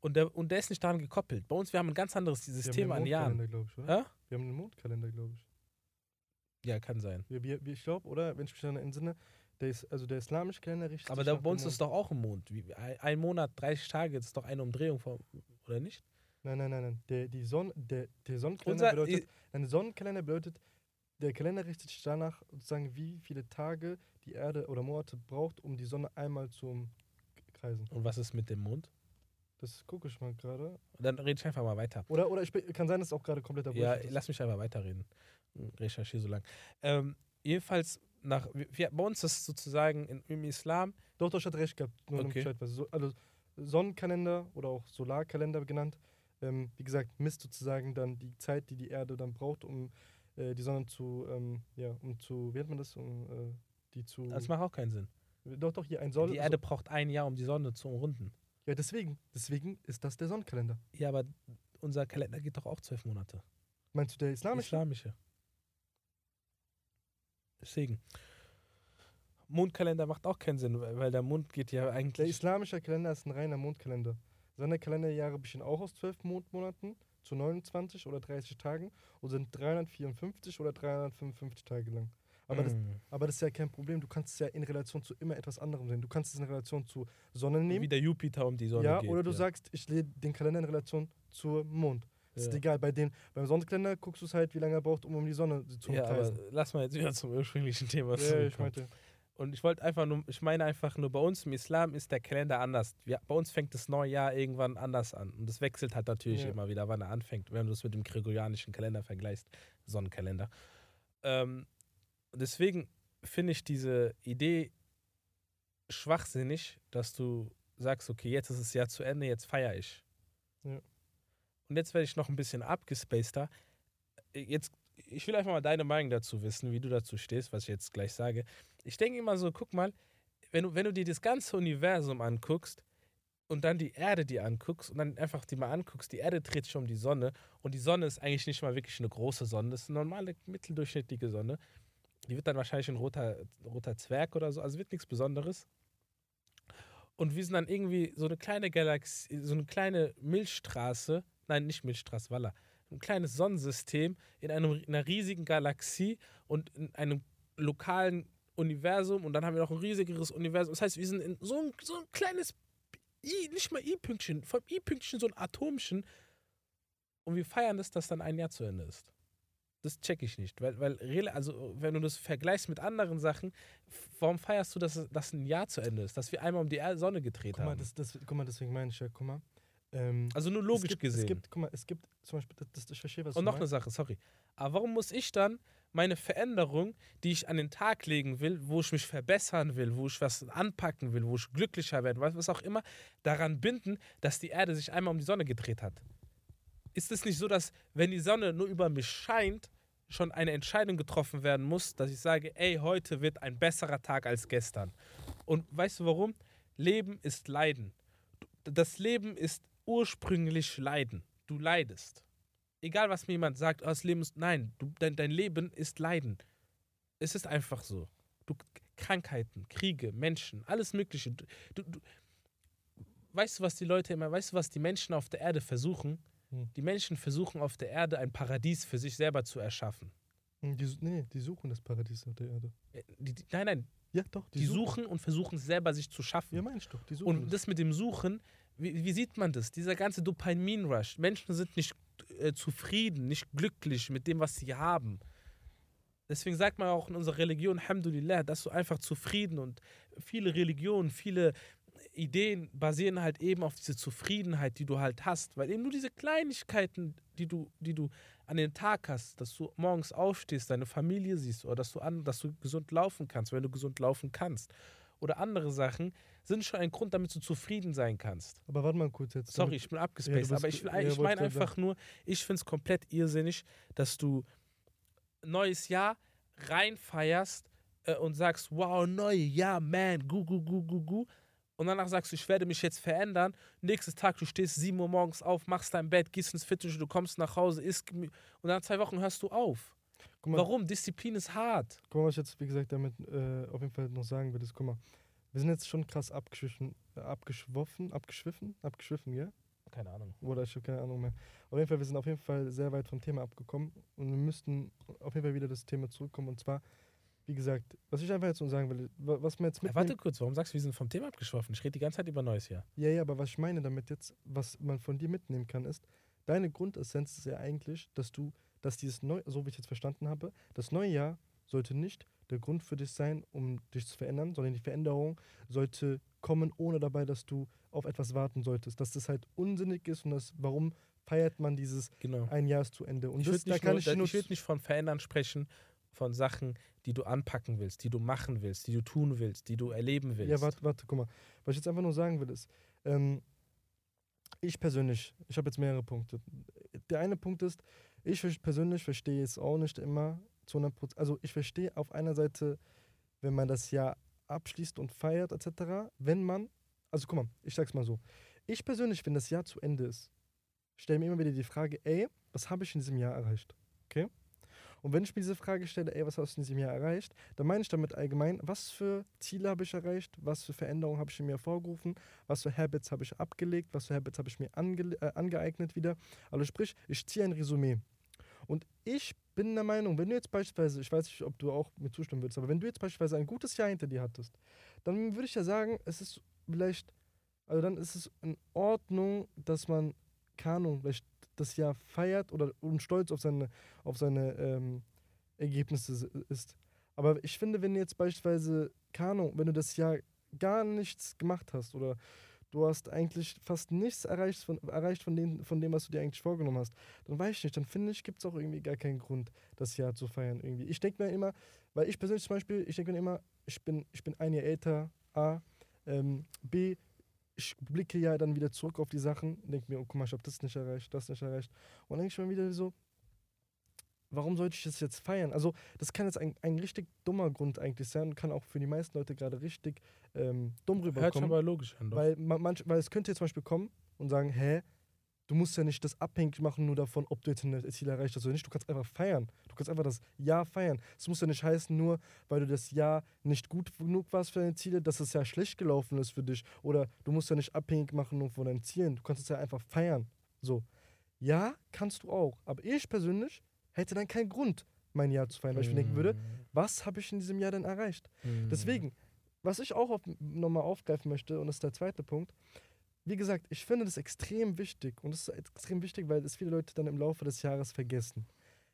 und, der, und der ist nicht daran gekoppelt. Bei uns, wir haben ein ganz anderes System an den Jahren. Mondkalender, glaube ich, oder? Ja? Wir haben einen Mondkalender, glaube ich. ja, kann sein. Wir, wir, wir, ich glaube, oder? Wenn ich mich daran entsinne, der ist, also der islamische Kalender richtet Aber sich da, bei uns ist doch auch ein Mond. Wie, ein, Monat, 30 Tage, das ist doch eine Umdrehung, vom, oder nicht? Nein, nein, nein, nein. Der, die Sonne, der, der Sonnenkalender Unser, bedeutet, ein Sonnenkalender bedeutet, der Kalender richtet sich danach, sozusagen, wie viele Tage die Erde oder Monate braucht, um die Sonne einmal zu umkreisen. und was ist mit dem Mond? Das gucke ich mal gerade. Dann rede ich einfach mal weiter. Oder, oder ich kann sein, dass es auch gerade kompletter Ja, ist. lass mich einfach weiterreden. Recherchiere so lang. Ähm, jedenfalls, nach, wir, bei uns ist sozusagen in, im Islam, Doch, doch, ich hatte recht gehabt. Nur Okay. Bescheid. So, also Sonnenkalender oder auch Solarkalender genannt. Ähm, wie gesagt, misst sozusagen dann die Zeit, die die Erde dann braucht, um äh, die Sonne zu, ähm, ja, um zu, wie nennt man das, um äh, die zu. das macht auch keinen Sinn. doch, doch, hier ein Soll. die Erde braucht ein Jahr, um die Sonne zu umrunden. Ja, deswegen. Deswegen ist das der Sonnenkalender. Ja, aber unser Kalender geht doch auch zwölf Monate. Meinst du der islamische? Islamische. Deswegen. Mondkalender macht auch keinen Sinn, weil der Mond geht ja Der eigentlich. islamische Kalender ist ein reiner Mondkalender. Seine Kalenderjahre bestehen auch aus zwölf Mondmonaten zu 29 oder 30 Tagen und sind 354 oder 355 Tage lang. Aber, das, Mm. aber das ist ja kein Problem. Du kannst es ja in Relation zu immer etwas anderem sehen. Du kannst es in Relation zu Sonne nehmen. Wie der Jupiter um die Sonne ja, geht. oder du ja. sagst, ich lege den Kalender in Relation zur Mond. Das ist Ja. egal. Bei den, beim Sonnenkalender guckst du es halt, wie lange er braucht, um um die Sonne zu Ja, aber umkreisen. lass mal jetzt wieder zum ursprünglichen Thema Ja, ich zurückkommen. meinte. Und ich wollte einfach nur, ich meine einfach nur, bei uns im Islam ist der Kalender anders. Wir, bei uns fängt das neue Jahr irgendwann anders an. Und das wechselt halt natürlich Ja. immer wieder, wann er anfängt, wenn du es mit dem gregorianischen Kalender vergleichst, Sonnenkalender. Ähm, deswegen finde ich diese Idee schwachsinnig, dass du sagst, okay, jetzt ist das Jahr zu Ende, jetzt feiere ich. Ja. Und jetzt werde ich noch ein bisschen abgespaceder. Jetzt, ich will einfach mal deine Meinung dazu wissen, wie du dazu stehst, was ich jetzt gleich sage. Ich denke immer so, guck mal, wenn du, wenn du dir das ganze Universum anguckst und dann die Erde dir anguckst und dann einfach die mal anguckst, die Erde dreht sich um die Sonne und die Sonne ist eigentlich nicht mal wirklich eine große Sonne, das ist eine normale, mitteldurchschnittliche Sonne. Die wird dann wahrscheinlich ein roter, roter Zwerg oder so, also wird nichts Besonderes. Und wir sind dann irgendwie so eine kleine Galaxie, so eine kleine Milchstraße, nein, nicht Milchstraße, Walla, ein kleines Sonnensystem in, einem, in einer riesigen Galaxie und in einem lokalen Universum und dann haben wir noch ein riesigeres Universum. Das heißt, wir sind in so ein, so ein kleines, I, nicht mal I-Pünktchen, vom I-Pünktchen so ein Atomchen und wir feiern das, dass dann ein Jahr zu Ende ist. Das check ich nicht, weil, weil also wenn du das vergleichst mit anderen Sachen, warum feierst du, dass, dass ein Jahr zu Ende ist, dass wir einmal um die Sonne gedreht Guck mal, haben? das, das, guck mal, deswegen meine ich ja, guck mal. Ähm, also nur es logisch gibt, gesehen. Es gibt, guck mal, es gibt zum Beispiel, das, das, ich verstehe, was Und noch eine meinst. Sache, sorry. Aber warum muss ich dann, meine Veränderung, die ich an den Tag legen will, wo ich mich verbessern will, wo ich was anpacken will, wo ich glücklicher werde, was, was auch immer, daran binden, dass die Erde sich einmal um die Sonne gedreht hat? Ist es nicht so, dass wenn die Sonne nur über mich scheint, schon eine Entscheidung getroffen werden muss, dass ich sage, ey, heute wird ein besserer Tag als gestern. Und weißt du warum? Leben ist Leiden. Das Leben ist ursprünglich Leiden. Du leidest. Egal, was mir jemand sagt, oh, das Leben ist. Nein, du, dein, dein Leben ist Leiden. Es ist einfach so. Du, Krankheiten, Kriege, Menschen, alles Mögliche. Du, du, weißt du, was die Leute immer, weißt du, was die Menschen auf der Erde versuchen? Hm. Die Menschen versuchen auf der Erde ein Paradies für sich selber zu erschaffen. Hm, die, nee, die suchen das Paradies auf der Erde. Äh, die, die, nein, nein. Ja, doch. Die, die suchen. suchen. und versuchen selber sich zu schaffen. Ja, meinst du doch. Die suchen und das mit dem Suchen, wie, wie sieht man das? Dieser ganze Dopamin-Rush. Menschen sind nicht äh, zufrieden, nicht glücklich mit dem, was sie haben. Deswegen sagt man auch in unserer Religion, Alhamdulillah, dass du einfach zufrieden und viele Religionen, viele Ideen basieren halt eben auf diese Zufriedenheit, die du halt hast, weil eben nur diese Kleinigkeiten, die du, die du an den Tag hast, dass du morgens aufstehst, deine Familie siehst oder dass du, an, dass du gesund laufen kannst, wenn du gesund laufen kannst oder andere Sachen, sind schon ein Grund, damit du zufrieden sein kannst. Aber warte mal kurz jetzt. Sorry, ich bin abgespaced, ja, aber ich, ich meine einfach nur, ich finde es komplett irrsinnig, dass du neues Jahr reinfeierst äh, und sagst, wow, neue Jahr, man, gu, gu, gu, gu, gu und danach sagst du, ich werde mich jetzt verändern. Nächstes Tag, du stehst 7 Uhr morgens auf, machst dein Bett, gehst ins Fitness, du kommst nach Hause, isst und nach zwei Wochen hörst du auf. Mal, Warum? Disziplin ist hart. Guck mal, was ich jetzt, wie gesagt, damit äh, auf jeden Fall noch sagen will, ist, guck mal, wir sind jetzt schon krass abgeschwiffen, abgeschwoffen, abgeschwiffen, abgeschwiffen, ja? Keine Ahnung. Oder ich habe keine Ahnung mehr. Auf jeden Fall, wir sind auf jeden Fall sehr weit vom Thema abgekommen und wir müssten auf jeden Fall wieder das Thema zurückkommen und zwar, wie gesagt, was ich einfach jetzt nur sagen will, was man jetzt mit. Ja, warte kurz, warum sagst du, wir sind vom Thema abgeschworfen? Ich rede die ganze Zeit über Neues hier. Ja, ja, aber was ich meine damit jetzt, was man von dir mitnehmen kann, ist, deine Grundessenz ist ja eigentlich, dass du, dass dieses neue, so wie ich jetzt verstanden habe, das neue Jahr sollte nicht der Grund für dich sein, um dich zu verändern, sondern die Veränderung sollte kommen, ohne dabei, dass du auf etwas warten solltest. Dass das halt unsinnig ist und das, warum feiert man dieses genau. ein Jahr zu Ende. Und ich würde nicht, ich, ich würd nicht von Verändern sprechen, von Sachen, die du anpacken willst, die du machen willst, die du tun willst, die du erleben willst. Ja, warte, warte, guck mal. Was ich jetzt einfach nur sagen will, ist, ähm, ich persönlich, ich habe jetzt mehrere Punkte. Der eine Punkt ist, ich persönlich verstehe es auch nicht immer zu 100 Prozent. Also ich verstehe auf einer Seite, wenn man das Jahr abschließt und feiert etc., wenn man, also guck mal, ich sag's mal so, ich persönlich, wenn das Jahr zu Ende ist, stelle mir immer wieder die Frage, ey, was habe ich in diesem Jahr erreicht? Okay? Und wenn ich mir diese Frage stelle, ey, was hast du in diesem Jahr erreicht, dann meine ich damit allgemein, was für Ziele habe ich erreicht, was für Veränderungen habe ich in mir vorgerufen, was für Habits habe ich abgelegt, was für Habits habe ich mir ange äh, angeeignet wieder. Also sprich, ich ziehe ein Resümee. Und ich bin der Meinung, wenn du jetzt beispielsweise, ich weiß nicht, ob du auch mir zustimmen würdest, aber wenn du jetzt beispielsweise ein gutes Jahr hinter dir hattest, dann würde ich ja sagen, es ist vielleicht, also dann ist es in Ordnung, dass man, Ahnung, vielleicht das Jahr feiert oder und stolz auf seine, auf seine ähm, Ergebnisse ist. Aber ich finde, wenn du jetzt beispielsweise, keine wenn du das Jahr gar nichts gemacht hast oder du hast eigentlich fast nichts erreicht von, erreicht von, dem, von dem, was du dir eigentlich vorgenommen hast, dann weiß ich nicht, dann finde ich, gibt es auch irgendwie gar keinen Grund, das Jahr zu feiern irgendwie. Ich denke mir immer, weil ich persönlich zum Beispiel, ich denke mir immer, ich bin, ich bin ein Jahr älter, A, ähm, B, ich blicke ja dann wieder zurück auf die Sachen, denke mir, oh, guck mal, ich habe das nicht erreicht, das nicht erreicht. Und dann denke ich mir wieder so, warum sollte ich das jetzt feiern? Also, das kann jetzt ein, ein richtig dummer Grund eigentlich sein und kann auch für die meisten Leute gerade richtig ähm, dumm rüberkommen. Hört schon aber logisch an, doch. Weil, manch, weil es könnte jetzt zum Beispiel kommen und sagen, hä, du musst ja nicht das abhängig machen nur davon, ob du jetzt ein Ziel erreicht hast oder nicht. Du kannst einfach feiern. Du kannst einfach das Jahr feiern. Es muss ja nicht heißen, nur weil du das Jahr nicht gut genug warst für deine Ziele, dass es ja schlecht gelaufen ist für dich. Oder du musst ja nicht abhängig machen nur von deinen Zielen. Du kannst es ja einfach feiern. So. Ja, kannst du auch. Aber ich persönlich hätte dann keinen Grund, mein Jahr zu feiern, weil ich mir denken würde, mhm. was habe ich in diesem Jahr denn erreicht? Mhm. Deswegen, was ich auch auf, nochmal aufgreifen möchte, und das ist der zweite Punkt, wie gesagt, ich finde das extrem wichtig und es ist extrem wichtig, weil es viele Leute dann im Laufe des Jahres vergessen.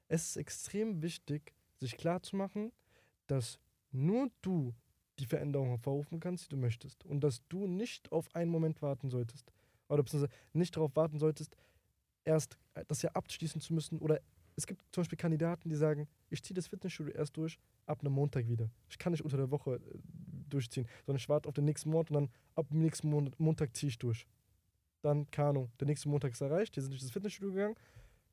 Es ist extrem wichtig, sich klarzumachen, dass nur du die Veränderung hervorrufen kannst, die du möchtest. Und dass du nicht auf einen Moment warten solltest. Oder beziehungsweise nicht darauf warten solltest, erst das Jahr abschließen zu müssen oder es gibt zum Beispiel Kandidaten, die sagen, ich ziehe das Fitnessstudio erst durch ab einem Montag wieder. Ich kann nicht unter der Woche äh, durchziehen, sondern ich warte auf den nächsten Monat und dann ab dem nächsten Mon Montag ziehe ich durch. Dann, keine Ahnung, der nächste Montag ist erreicht, die sind durch das Fitnessstudio gegangen.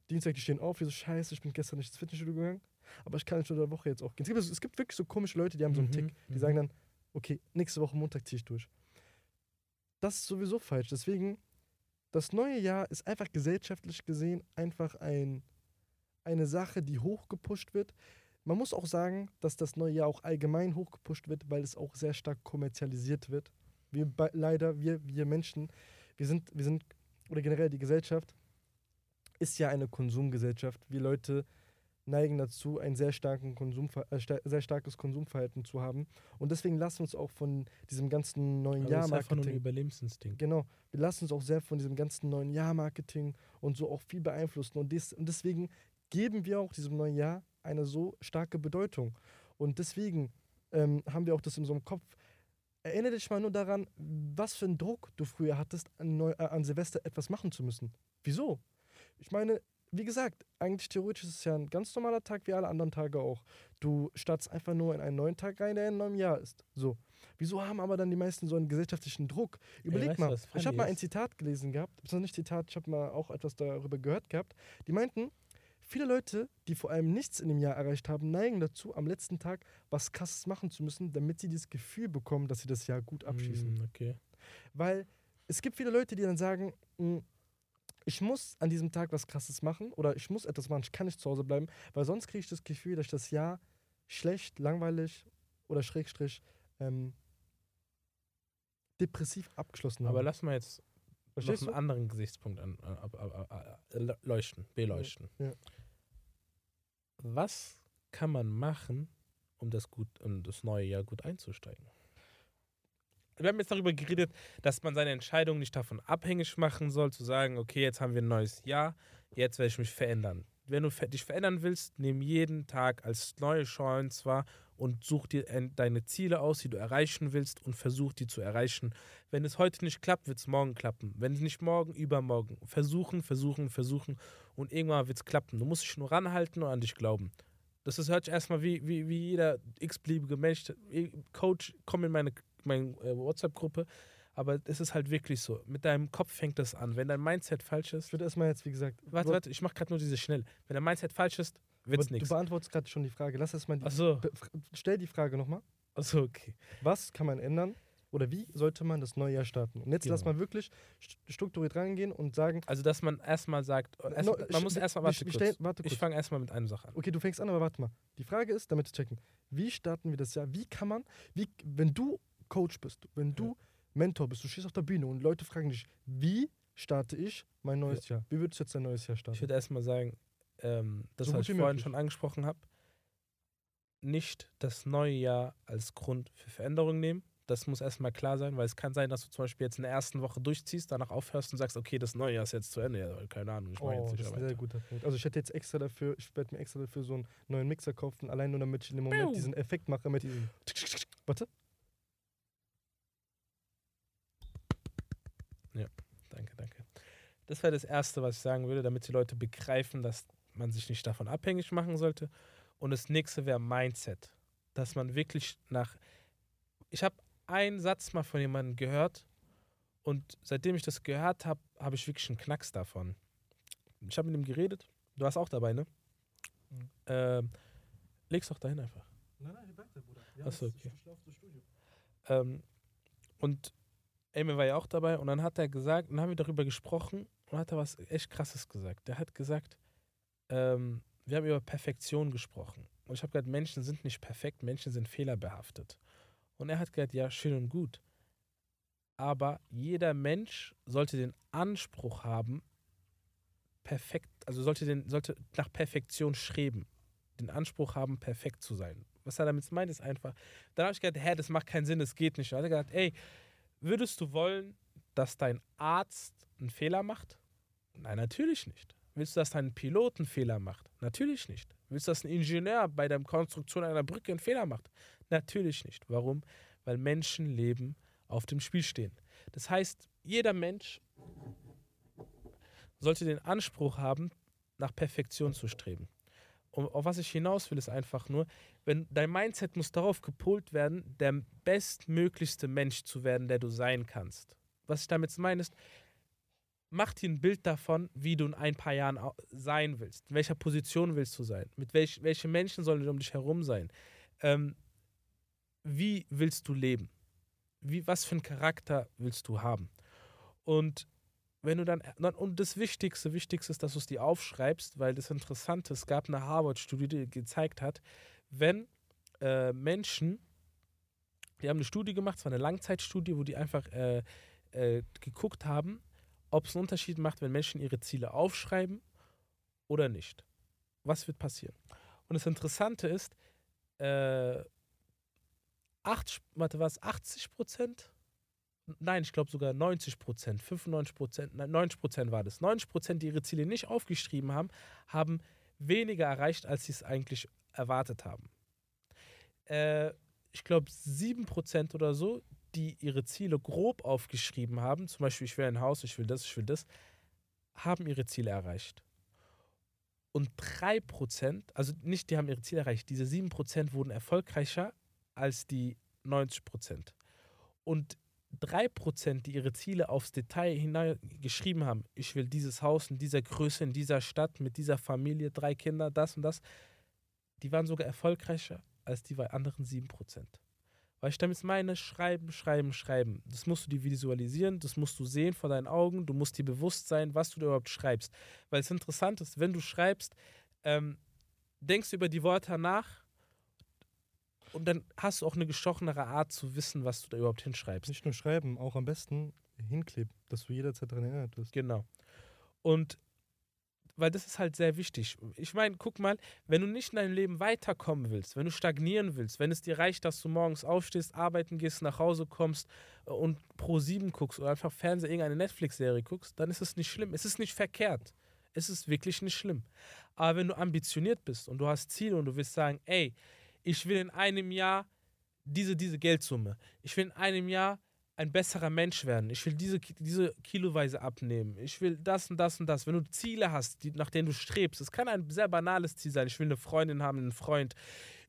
Dienstag, die stehen auf, die so, scheiße, ich bin gestern nicht ins Fitnessstudio gegangen, aber ich kann nicht unter der Woche jetzt auch gehen. Es gibt, es gibt wirklich so komische Leute, die haben so einen Mhm, Tick, die mhm. sagen dann, okay, nächste Woche Montag ziehe ich durch. Das ist sowieso falsch. Deswegen, das neue Jahr ist einfach gesellschaftlich gesehen einfach ein, eine Sache, die hochgepusht wird. Man muss auch sagen, dass das neue Jahr auch allgemein hochgepusht wird, weil es auch sehr stark kommerzialisiert wird. Wir leider, wir, wir Menschen, wir sind, wir sind, oder generell die Gesellschaft ist ja eine Konsumgesellschaft. Wir Leute neigen dazu, ein sehr, starken Konsumver äh, sehr starkes Konsumverhalten zu haben. Und deswegen lassen wir uns auch von diesem ganzen neuen Aber das ist einfach nur ein Jahr-Marketing Überlebensinstinkt. Genau. Wir lassen uns auch sehr von diesem ganzen neuen Jahr-Marketing und so auch viel beeinflussen. Und, des, und deswegen geben wir auch diesem neuen Jahr eine so starke Bedeutung. Und deswegen ähm, haben wir auch das in unserem Kopf. Erinnere dich mal nur daran, was für einen Druck du früher hattest, an, Neu äh, an Silvester etwas machen zu müssen. Wieso? Ich meine, wie gesagt, eigentlich theoretisch ist es ja ein ganz normaler Tag wie alle anderen Tage auch. Du startest einfach nur in einen neuen Tag rein, der in einem neuen Jahr ist. So. Wieso haben aber dann die meisten so einen gesellschaftlichen Druck? Überleg du, mal, ich habe mal ein? Zitat gelesen gehabt, beziehungsweise nicht Zitat, ich habe mal auch etwas darüber gehört gehabt. Die meinten, viele Leute, die vor allem nichts in dem Jahr erreicht haben, neigen dazu, am letzten Tag was Krasses machen zu müssen, damit sie das Gefühl bekommen, dass sie das Jahr gut abschließen. Mm, okay. Weil es gibt viele Leute, die dann sagen, "Mm, ich muss an diesem Tag was Krasses machen oder ich muss etwas machen, ich kann nicht zu Hause bleiben, weil sonst kriege ich das Gefühl, dass ich das Jahr schlecht, langweilig oder Schrägstrich ähm, depressiv abgeschlossen habe. Aber lass mal jetzt noch Verstehst einen du? anderen Gesichtspunkt an, an, ab- äh, leuchten, beleuchten. Ja. Was kann man machen, um das gut, um das neue Jahr gut einzusteigen? Wir haben jetzt darüber geredet, dass man seine Entscheidung nicht davon abhängig machen soll, zu sagen, okay, jetzt haben wir ein neues Jahr, jetzt werde ich mich verändern. Wenn du dich verändern willst, nimm jeden Tag als neue Chance wahr und such dir ein- deine Ziele aus, die du erreichen willst und versuch die zu erreichen. Wenn es heute nicht klappt, wird es morgen klappen. Wenn es nicht morgen, übermorgen. Versuchen, versuchen, versuchen und irgendwann wird es klappen. Du musst dich nur ranhalten und an dich glauben. Das ist, hört sich erstmal wie, wie, wie jeder x-beliebige Mensch. Coach, komm in meine, meine äh, WhatsApp-Gruppe. Aber es ist halt wirklich so. Mit deinem Kopf fängt das an. Wenn dein Mindset falsch ist. ich würde erstmal jetzt, wie gesagt, Warte, du- warte, ich mach gerade nur diese schnell. Wenn dein Mindset falsch ist, wird's du nichts. beantwortest gerade schon die Frage. Lass erstmal die. Achso, Be- f- Stell die Frage nochmal. achso, okay. Was kann man ändern oder wie sollte man das neue Jahr starten? Und jetzt lass Genau. mal wirklich st- strukturiert rangehen und sagen, Also, dass man erstmal sagt, erst, No, man muss erstmal, warte kurz. stellen- warte kurz. Ich fange erstmal mit einer Sache an. Okay, du fängst an, aber warte mal. Die Frage ist, damit zu checken, wie starten wir das Jahr? Wie kann man, wie, wenn du Coach bist, wenn du Mentor bist, du stehst auf der Bühne und Leute fragen dich, wie starte ich mein neues Jahr? Wie würdest du jetzt dein neues Jahr Ich starten? würde erstmal sagen, ähm, das, So was ich vorhin schon angesprochen habe, nicht das neue Jahr als Grund für Veränderung nehmen. Das muss erstmal klar sein, weil es kann sein, dass du zum Beispiel jetzt in der ersten Woche durchziehst, danach aufhörst und sagst, okay, das neue Jahr ist jetzt zu Ende. Ja, keine Ahnung, ich mache Oh, jetzt das nicht ist ein sehr guter Punkt. Also ich hätte jetzt extra dafür, ich werde mir extra dafür so einen neuen Mixer kaufen, allein nur damit ich in dem Moment diesen Effekt mache mit Diesen- Warte. Danke, danke. Das wäre das Erste, was ich sagen würde, damit die Leute begreifen, dass man sich nicht davon abhängig machen sollte. Und das nächste wäre Mindset. Dass man wirklich nach. Ich habe einen Satz mal von jemandem gehört und seitdem ich das gehört habe, habe ich wirklich einen Knacks davon. Ich habe mit ihm geredet. Du warst auch dabei, ne? Mhm. Ähm, leg's doch dahin einfach. Nein, nein, weiter, Bruder. Ach so, okay. Ähm, und Emil war ja auch dabei und dann hat er gesagt, dann haben wir darüber gesprochen und hat er was echt krasses gesagt. Der hat gesagt, ähm, wir haben über Perfektion gesprochen. Und ich habe gesagt, Menschen sind nicht perfekt, Menschen sind fehlerbehaftet. Und er hat gesagt, ja, schön und gut. Aber jeder Mensch sollte den Anspruch haben, perfekt, also sollte, den, sollte nach Perfektion streben. Den Anspruch haben, perfekt zu sein. Was er damit meint, ist einfach, dann habe ich gedacht, hä, das macht keinen Sinn, das geht nicht. Dann hat er gesagt, ey, würdest du wollen, dass dein Arzt einen Fehler macht? Nein, natürlich nicht. Willst du, dass dein Pilot einen Fehler macht? Natürlich nicht. Willst du, dass ein Ingenieur bei der Konstruktion einer Brücke einen Fehler macht? Natürlich nicht. Warum? Weil Menschenleben auf dem Spiel stehen. Das heißt, jeder Mensch sollte den Anspruch haben, nach Perfektion zu streben. Und auf was ich hinaus will, ist einfach nur, wenn dein Mindset muss darauf gepolt werden, der bestmöglichste Mensch zu werden, der du sein kannst. Was ich damit meine ist, mach dir ein Bild davon, wie du in ein paar Jahren sein willst. In welcher Position willst du sein? Mit welch, welche Menschen sollen um dich herum sein? Ähm, wie willst du leben? Wie, was für einen Charakter willst du haben? Und wenn du dann, und das Wichtigste, Wichtigste ist, dass du es dir aufschreibst, weil das Interessante, es gab eine Harvard-Studie, die gezeigt hat, wenn äh, Menschen, die haben eine Studie gemacht, es war eine Langzeitstudie, wo die einfach äh, äh, geguckt haben, ob es einen Unterschied macht, wenn Menschen ihre Ziele aufschreiben oder nicht. Was wird passieren? Und das Interessante ist, äh, 8, warte, was, 80 Prozent? Nein, ich glaube sogar 90 Prozent, 95 Prozent, 90 Prozent war das. 90 Prozent, die ihre Ziele nicht aufgeschrieben haben, haben weniger erreicht, als sie es eigentlich erwartet haben. Äh, ich glaube, 7 Prozent oder so, die ihre Ziele grob aufgeschrieben haben, zum Beispiel, ich will ein Haus, ich will das, ich will das, haben ihre Ziele erreicht. Und 3%, also nicht, die haben ihre Ziele erreicht, diese 7% wurden erfolgreicher als die 90%. Und 3%, die ihre Ziele aufs Detail hinein geschrieben haben, ich will dieses Haus in dieser Größe, in dieser Stadt, mit dieser Familie, drei Kinder, das und das, die waren sogar erfolgreicher als die bei anderen 7%. Weil ich damit meine, schreiben, schreiben, schreiben. Das musst du dir visualisieren, das musst du sehen vor deinen Augen, du musst dir bewusst sein, was du da überhaupt schreibst. Weil es interessant ist, wenn du schreibst, ähm, denkst du über die Wörter nach und dann hast du auch eine gestochenere Art zu wissen, was du da überhaupt hinschreibst. Nicht nur schreiben, auch am besten hinkleben, dass du jederzeit daran erinnert wirst. Genau. Und weil das ist halt sehr wichtig. Ich meine, guck mal, wenn du nicht in deinem Leben weiterkommen willst, wenn du stagnieren willst, wenn es dir reicht, dass du morgens aufstehst, arbeiten gehst, nach Hause kommst äh, und Pro 7 guckst oder einfach Fernseher, irgendeine Netflix-Serie guckst, dann ist es nicht schlimm. Es ist nicht verkehrt. Es ist wirklich nicht schlimm. Aber wenn du ambitioniert bist und du hast Ziele und du willst sagen, ey, ich will in einem Jahr diese, diese Geldsumme. Ich will in einem Jahr ein besserer Mensch werden. Ich will diese, diese Kiloweise abnehmen. Ich will das und das und das. Wenn du Ziele hast, die, nach denen du strebst, es kann ein sehr banales Ziel sein. Ich will eine Freundin haben, einen Freund.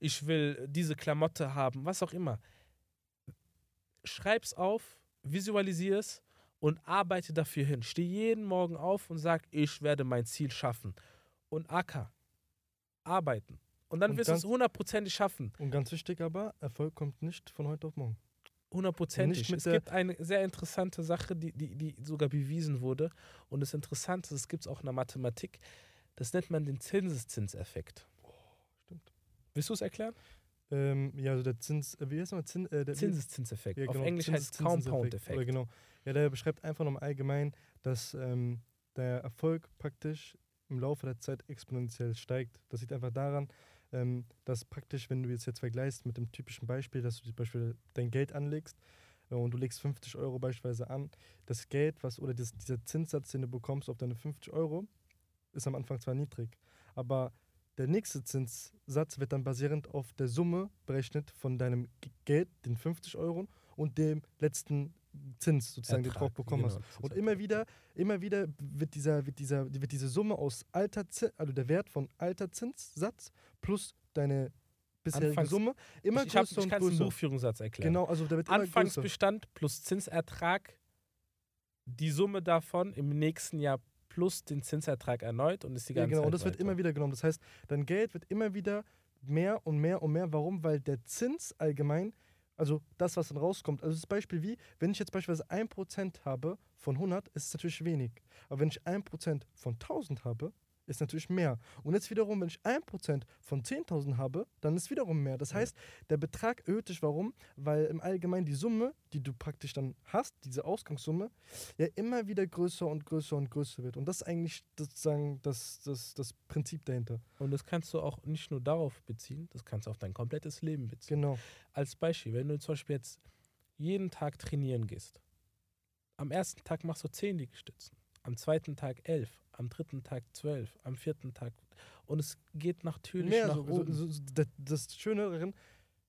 Ich will diese Klamotte haben, was auch immer. Schreib's auf, visualisiere es und arbeite dafür hin. Steh jeden Morgen auf und sag, ich werde mein Ziel schaffen. Und Acker, arbeiten. Und dann und wirst du es hundertprozentig schaffen. Und ganz wichtig aber, Erfolg kommt nicht von heute auf morgen. Hundertprozentig. Es gibt eine sehr interessante Sache, die, die, die sogar bewiesen wurde. Und das Interessante ist, es gibt es auch in der Mathematik. Das nennt man den Zinseszinseffekt. Oh, stimmt. Willst du es erklären? Ähm, ja, also der Zins, äh, wie heißt nochmal? Zin, äh, Zinseszinseffekt. Ja, genau, Auf Englisch heißt es Compound-Effekt. Genau. Ja, der beschreibt einfach nur im Allgemeinen, dass ähm, der Erfolg praktisch im Laufe der Zeit exponentiell steigt. Das liegt einfach daran, ähm, dass praktisch, wenn du jetzt, jetzt vergleichst mit dem typischen Beispiel, dass du zum Beispiel dein Geld anlegst äh, und du legst 50 Euro beispielsweise an, das Geld, was oder das, dieser Zinssatz, den du bekommst auf deine 50 Euro, ist am Anfang zwar niedrig, aber der nächste Zinssatz wird dann basierend auf der Summe berechnet von deinem Geld, den 50 Euro, und dem letzten Zins sozusagen, Ertrag, den drauf bekommen genau, hast. Und immer wieder, immer wieder wird, dieser, wird, dieser, wird diese Summe aus alter Zins, also der Wert von alter Zinssatz plus deine bisherige Anfangs, Summe immer ich, ich größer ich und größer. Buchführungssatz erklären. Genau, also wird Anfangsbestand größer. plus Zinsertrag, die Summe davon im nächsten Jahr plus den Zinsertrag erneut und ist die ganze ja, genau, Zeit und das weiter. wird immer wieder genommen. Das heißt, dein Geld wird immer wieder mehr und mehr und mehr. Warum? Weil der Zins allgemein also das, was dann rauskommt. Also das Beispiel wie, wenn ich jetzt beispielsweise 1% habe von 100, ist es natürlich wenig. Aber wenn ich 1% von 1000 habe, ist natürlich mehr. Und jetzt wiederum, wenn ich 1% von 10.000 habe, dann ist wiederum mehr. Das heißt, der Betrag erhöht sich. Warum? Weil im Allgemeinen die Summe, die du praktisch dann hast, diese Ausgangssumme, ja immer wieder größer und größer und größer wird. Und das ist eigentlich sozusagen das, das, das Prinzip dahinter. Und das kannst du auch nicht nur darauf beziehen, das kannst du auf dein komplettes Leben beziehen. Genau. Als Beispiel, wenn du zum Beispiel jetzt jeden Tag trainieren gehst, am ersten Tag machst du 10 Liegestützen, am zweiten Tag 11, am dritten Tag zwölf, am vierten Tag. Und es geht natürlich Mehr, nach so, oben. So, so, das, das Schöne darin,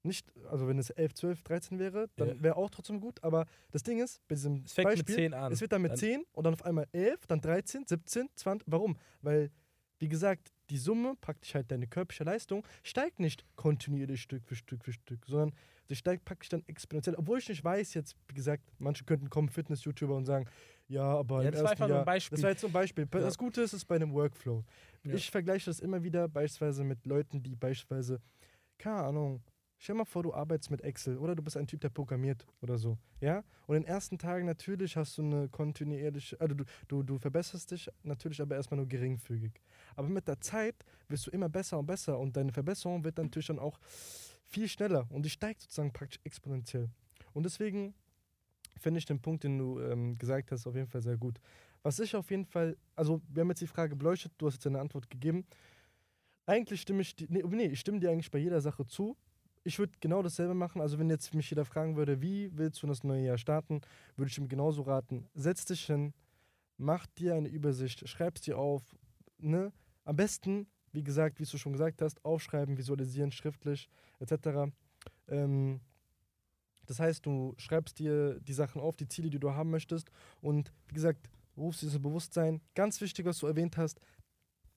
nicht, also wenn es 11, 12, 13 wäre, dann ja. wäre auch trotzdem gut, aber das Ding ist, bei diesem es fängt Beispiel, mit 10 an. es wird dann mit dann 10 und dann auf einmal 11, dann 13, 17, 20, warum? Weil wie gesagt, die Summe, praktisch halt deine körperliche Leistung, steigt nicht kontinuierlich Stück für Stück für Stück, sondern sie steigt praktisch dann exponentiell. Obwohl ich nicht weiß, jetzt, wie gesagt, manche könnten kommen, Fitness-YouTuber und sagen, ja, aber Ja, das war einfach nur ein Jahr- Beispiel. Das war jetzt so ein Beispiel. Ja. Das Gute ist, es bei einem Workflow. Ja. Ich vergleiche das immer wieder beispielsweise mit Leuten, die beispielsweise, keine Ahnung, stell mal vor, du arbeitest mit Excel oder du bist ein Typ, der programmiert oder so, ja? Und in den ersten Tagen natürlich hast du eine kontinuierliche, also du, du, du verbesserst dich natürlich aber erstmal nur geringfügig. Aber mit der Zeit wirst du immer besser und besser und deine Verbesserung wird dann natürlich dann auch viel schneller und die steigt sozusagen praktisch exponentiell. Und deswegen finde ich den Punkt, den du ähm, gesagt hast, auf jeden Fall sehr gut. Was ich auf jeden Fall, also wir haben jetzt die Frage beleuchtet, du hast jetzt eine Antwort gegeben. Eigentlich stimme ich, nee, nee, ich stimme dir eigentlich bei jeder Sache zu. Ich würde genau dasselbe machen. Also wenn jetzt mich jeder fragen würde, wie willst du das neue Jahr starten, würde ich ihm genauso raten. Setz dich hin, mach dir eine Übersicht, schreib's dir auf. Ne? Am besten, wie gesagt, wie du schon gesagt hast, aufschreiben, visualisieren, schriftlich, etc. Ähm, das heißt, du schreibst dir die Sachen auf, die Ziele, die du haben möchtest. Und wie gesagt, rufst dieses Bewusstsein. Ganz wichtig, was du erwähnt hast.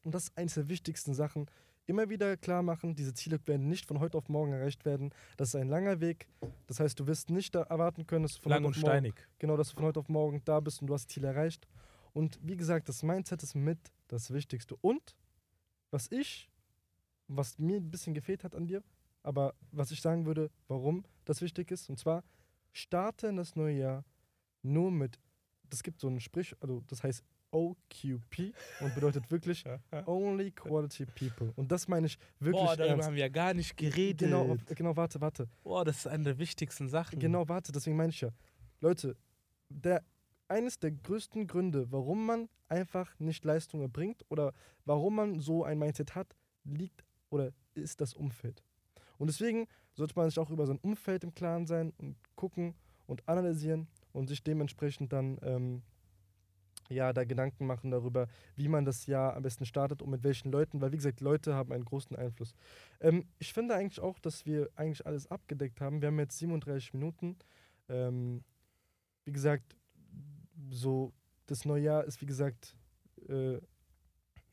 Und das ist eines der wichtigsten Sachen. Immer wieder klar machen, diese Ziele werden nicht von heute auf morgen erreicht werden. Das ist ein langer Weg. Das heißt, du wirst nicht da erwarten können, dass du von Lang heute auf morgen steinig. genau, dass du von heute auf morgen da bist und du hast das Ziel erreicht. Und wie gesagt, das Mindset ist mit das Wichtigste. Und was ich, was mir ein bisschen gefehlt hat an dir, aber was ich sagen würde, warum das wichtig ist, und zwar starte in das neue Jahr nur mit, das gibt so einen Sprich, also das heißt OQP und bedeutet wirklich Only Quality People. Und das meine ich wirklich Boah, darüber ernst. haben wir ja gar nicht geredet. Genau, genau, warte, warte. Boah, das ist eine der wichtigsten Sachen. Genau, warte, deswegen meine ich ja. Leute, der, eines der größten Gründe, warum man einfach nicht Leistung erbringt oder warum man so ein Mindset hat, liegt oder ist das Umfeld. Und deswegen sollte man sich auch über sein Umfeld im Klaren sein und gucken und analysieren und sich dementsprechend dann ähm, ja, da Gedanken machen darüber, wie man das Jahr am besten startet und mit welchen Leuten, weil wie gesagt, Leute haben einen großen Einfluss. Ähm, ich finde eigentlich auch, dass wir eigentlich alles abgedeckt haben. Wir haben jetzt 37 Minuten. Ähm, wie gesagt, so das neue Jahr ist, wie gesagt, äh,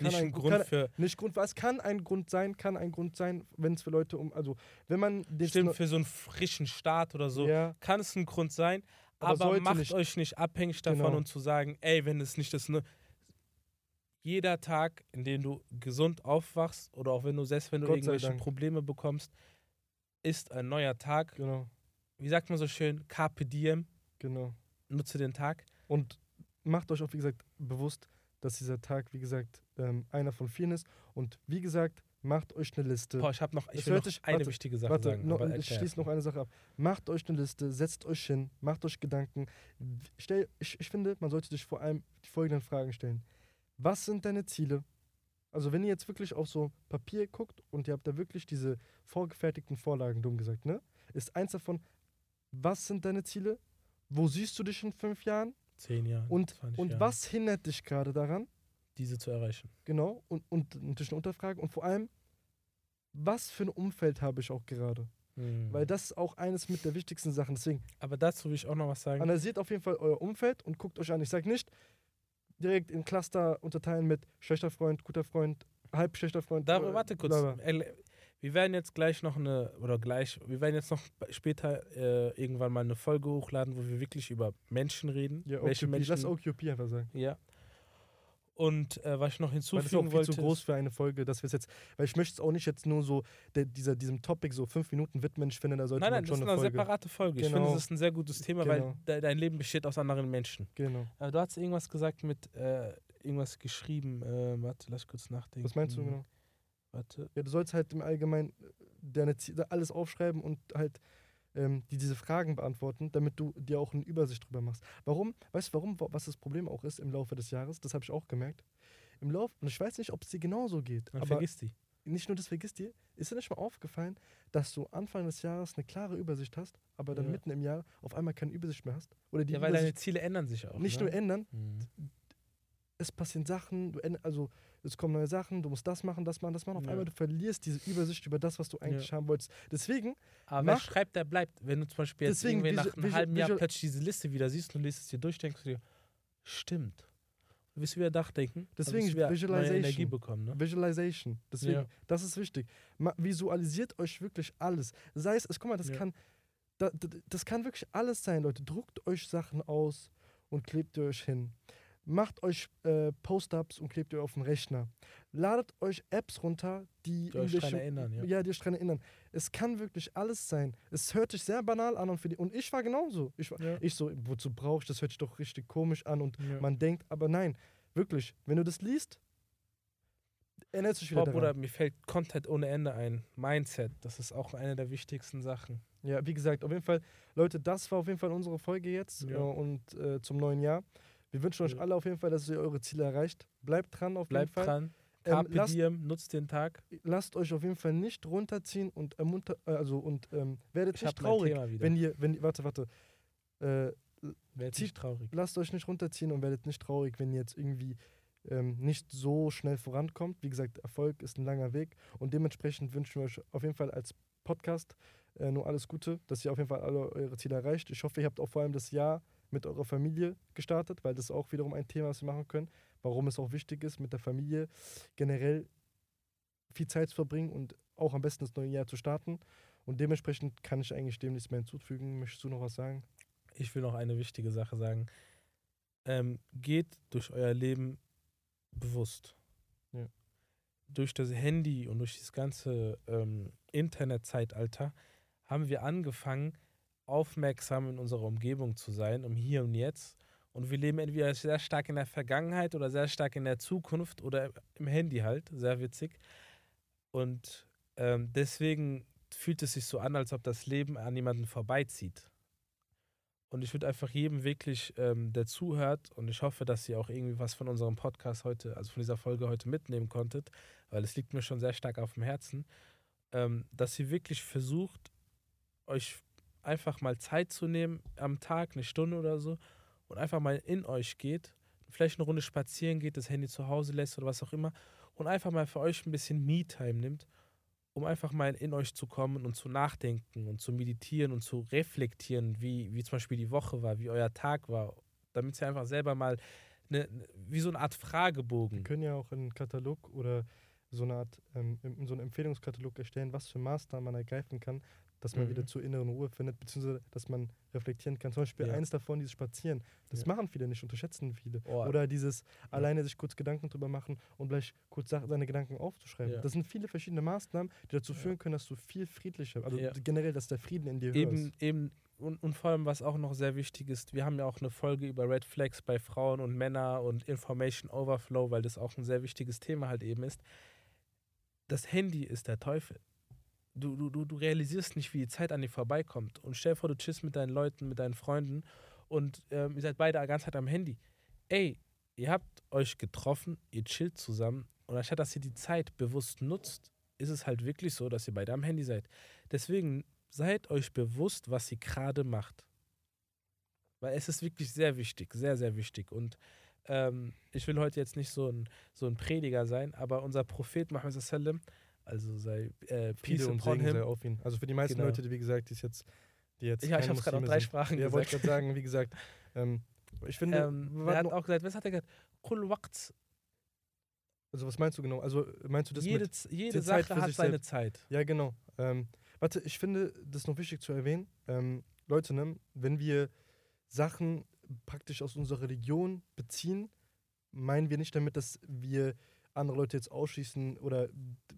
Nicht ein ein Grund kann, für. nicht Grund, was kann ein Grund sein, kann ein Grund sein, wenn es für Leute um, also wenn man den Stimmt, für so einen frischen Start oder so. ja, Kann es ein Grund sein, Aber aber, macht nicht. euch nicht abhängig davon Genau. und zu sagen, ey, wenn es nicht das. Ne jeder Tag, in dem du gesund aufwachst oder auch wenn du selbst wenn du irgendwelche Dank. Probleme bekommst, ist ein neuer Tag. genau, Wie sagt man so schön? Carpe diem. genau. Nutze den Tag. Und macht euch auch, wie gesagt, bewusst, dass dieser Tag, wie gesagt, ähm, einer von vielen ist. Und wie gesagt, macht euch eine Liste. Boah, ich habe noch, ich will noch eine warte, wichtige Sache Warte, sagen. noch, aber ich schließe noch eine Sache ab. Macht euch eine Liste, setzt euch hin, macht euch Gedanken. Stell, ich, ich finde, man sollte sich vor allem die folgenden Fragen stellen. Was sind deine Ziele? Also wenn ihr jetzt wirklich auf so Papier guckt und ihr habt da wirklich diese vorgefertigten Vorlagen, dumm gesagt, ne? Ist eins davon, was sind deine Ziele? Wo siehst du dich in fünf Jahren? Zehn Jahre. Und, 20 und Jahre, was hindert dich gerade daran? Diese zu erreichen. Genau. Und, und natürlich eine Unterfrage. Und vor allem, was für ein Umfeld habe ich auch gerade? Hm. Weil das ist auch eines mit der wichtigsten Sachen. Deswegen aber dazu will ich auch noch was sagen. analysiert auf jeden Fall euer Umfeld und guckt euch an. Ich sage nicht direkt in Cluster unterteilen mit schlechter Freund, guter Freund, halb schlechter Freund. Da, äh, warte kurz. Wir werden jetzt gleich noch eine, oder gleich, wir werden jetzt noch später äh, irgendwann mal eine Folge hochladen, wo wir wirklich über Menschen reden. Ja, welche OQP, Menschen. lass OQP einfach sagen. Ja. Und äh, was ich noch Weil das ist hinzufügen auch viel wollte. zu groß ist- für eine Folge, dass wir es jetzt, weil ich möchte es auch nicht jetzt nur so der, dieser, diesem Topic so fünf Minuten widmen. Ich finde, da sollte Nein, nein, man das schon ist eine eine Folge. separate Folge. Ich Genau. finde, das ist ein sehr gutes Thema, Genau. weil de dein Leben besteht aus anderen Menschen. Genau. Aber du hast irgendwas gesagt mit, äh, irgendwas geschrieben. Äh, warte, lass kurz nachdenken. Was meinst du genau? Warte. Ja, du sollst halt im Allgemeinen äh, deine Ziele alles aufschreiben und halt ähm, die, diese Fragen beantworten, damit du dir auch eine Übersicht drüber machst. Warum? Weißt du, warum, wa- was das Problem auch ist im Laufe des Jahres? Das habe ich auch gemerkt. Im Lauf, und ich weiß nicht, ob es dir genauso geht, Dann aber vergiss die. nicht nur das vergisst dir, ist dir nicht mal aufgefallen, dass du Anfang des Jahres eine klare Übersicht hast, aber dann Ja. mitten im Jahr auf einmal keine Übersicht mehr hast? Oder die Ja, weil deine Übersicht Ziele ändern sich auch. nicht ne? nur ändern, Mhm. Es passieren Sachen, also es kommen neue Sachen, du musst das machen, das machen, das machen. Auf Ja. einmal du verlierst diese Übersicht über das, was du eigentlich haben wolltest. Deswegen Aber wer schreibt, der bleibt. Wenn du zum Beispiel jetzt Deswegen irgendwie nach einem halben Jahr plötzlich diese Liste wieder siehst und liest es dir durch, denkst du dir, stimmt. Du wirst wieder Dachdenken. Deswegen dann wirst du wieder neue Visualization. Energie bekommen. Ne? Visualization. Deswegen, Ja. das ist wichtig. Visualisiert euch wirklich alles. Sei es, guck mal, das Ja. kann, da, da, das kann wirklich alles sein, Leute. Druckt euch Sachen aus und klebt ihr euch hin. Macht euch äh, Post-ups und klebt ihr auf den Rechner. Ladet euch Apps runter, die, Die euch dran erinnern, ja. ja, die euch dran erinnern. Es kann wirklich alles sein. Es hört sich sehr banal an und für die. Und ich war genauso. Ich, war, Ja. ich so, wozu brauche ich das? Hört sich doch richtig komisch an und Ja. man denkt, aber nein, wirklich, wenn du das liest, erinnert sich wieder Boah, daran. Bruder, mir fällt Content ohne Ende ein. Mindset, das ist auch eine der wichtigsten Sachen. Ja, wie gesagt, auf jeden Fall, Leute, das war auf jeden Fall unsere Folge jetzt Ja. äh, und äh, zum neuen Jahr. Wir wünschen euch alle auf jeden Fall, dass ihr eure Ziele erreicht. Bleibt dran auf Bleibt jeden Fall. dran. Ähm, Carpe lasst, diem, nutzt den Tag. lasst euch auf jeden Fall nicht runterziehen und ermunter, äh, also und ähm, werdet Ich nicht traurig, wenn ihr, wenn warte, warte, äh, Werd zieht- nicht traurig. lasst euch nicht runterziehen und werdet nicht traurig, wenn ihr jetzt irgendwie ähm, nicht so schnell vorankommt. Wie gesagt, Erfolg ist ein langer Weg und dementsprechend wünschen wir euch auf jeden Fall als Podcast äh, nur alles Gute, dass ihr auf jeden Fall alle eure Ziele erreicht. Ich hoffe, ihr habt auch vor allem das Jahr mit eurer Familie gestartet, weil das ist auch wiederum ein Thema, was wir machen können. Warum es auch wichtig ist, mit der Familie generell viel Zeit zu verbringen und auch am besten das neue Jahr zu starten. Und dementsprechend kann ich eigentlich dem nichts mehr hinzufügen. Möchtest du noch was sagen? Ich will noch eine wichtige Sache sagen. Ähm, geht durch euer Leben bewusst. Ja. Durch das Handy und durch das ganze ähm, Internetzeitalter haben wir angefangen, aufmerksam in unserer Umgebung zu sein, um hier und jetzt. Und wir leben entweder sehr stark in der Vergangenheit oder sehr stark in der Zukunft oder im Handy halt. Sehr witzig. Und ähm, deswegen fühlt es sich so an, als ob das Leben an jemanden vorbeizieht. Und ich würde einfach jedem wirklich, ähm, der zuhört, und ich hoffe, dass ihr auch irgendwie was von unserem Podcast heute, also von dieser Folge heute mitnehmen konntet, weil es liegt mir schon sehr stark auf dem Herzen, ähm, dass ihr wirklich versucht, euch einfach mal Zeit zu nehmen am Tag, eine Stunde oder so, und einfach mal in euch geht, vielleicht eine Runde spazieren geht, das Handy zu Hause lässt oder was auch immer, und einfach mal für euch ein bisschen Me-Time nimmt um einfach mal in euch zu kommen und zu nachdenken und zu meditieren und zu reflektieren, wie, wie zum Beispiel die Woche war, wie euer Tag war, damit ihr einfach selber mal eine, wie so eine Art Wir Fragebogen. können ja auch einen Katalog oder so eine Art, ähm, so einen Empfehlungskatalog erstellen, was für Maßnahmen man ergreifen kann, dass man Mhm. wieder zur inneren Ruhe findet, beziehungsweise dass man reflektieren kann. Zum Beispiel Ja. eines davon, dieses Spazieren. Das Ja. machen viele nicht, unterschätzen viele. Oh, Oder dieses alleine sich kurz Gedanken drüber machen und gleich kurz seine Gedanken aufzuschreiben. Ja. Das sind viele verschiedene Maßnahmen, die dazu führen können, dass du viel friedlicher, also generell, dass der Frieden in dir eben, ist. eben und, und vor allem, was auch noch sehr wichtig ist, wir haben ja auch eine Folge über Red Flags bei Frauen und Männern und Information Overflow, weil das auch ein sehr wichtiges Thema halt eben ist. Das Handy ist der Teufel. Du, du, du, du realisierst nicht, wie die Zeit an dir vorbeikommt. Und stell dir vor, du chillst mit deinen Leuten, mit deinen Freunden und ähm, ihr seid beide ganze Zeit am Handy. Ey, ihr habt euch getroffen, ihr chillt zusammen und anstatt dass ihr die Zeit bewusst nutzt, ist es halt wirklich so, dass ihr beide am Handy seid. Deswegen seid euch bewusst, was ihr gerade macht. Weil es ist wirklich sehr wichtig, sehr, sehr wichtig. Und ähm, ich will heute jetzt nicht so ein, so ein Prediger sein, aber unser Prophet Muhammad sallam, also sei äh, Peace und Segen sei auf ihn. Also für die meisten Genau. Leute, die wie gesagt, die jetzt, die jetzt Ja, ich habe es gerade auf drei. Sprachen Ja, wollte ich gesagt. gerade sagen, wie gesagt, ähm, ich finde, Ähm, er hat auch gesagt, was hat er gesagt? Kul waqt. also was meinst du genau? Also meinst du das Jede, mit, jede Zeit Sache für hat seine selbst? Zeit. Ja, genau. Ähm, warte, ich finde, das ist noch wichtig zu erwähnen. Ähm, Leute, ne, wenn wir Sachen praktisch aus unserer Religion beziehen, meinen wir nicht damit, dass wir andere Leute jetzt ausschließen oder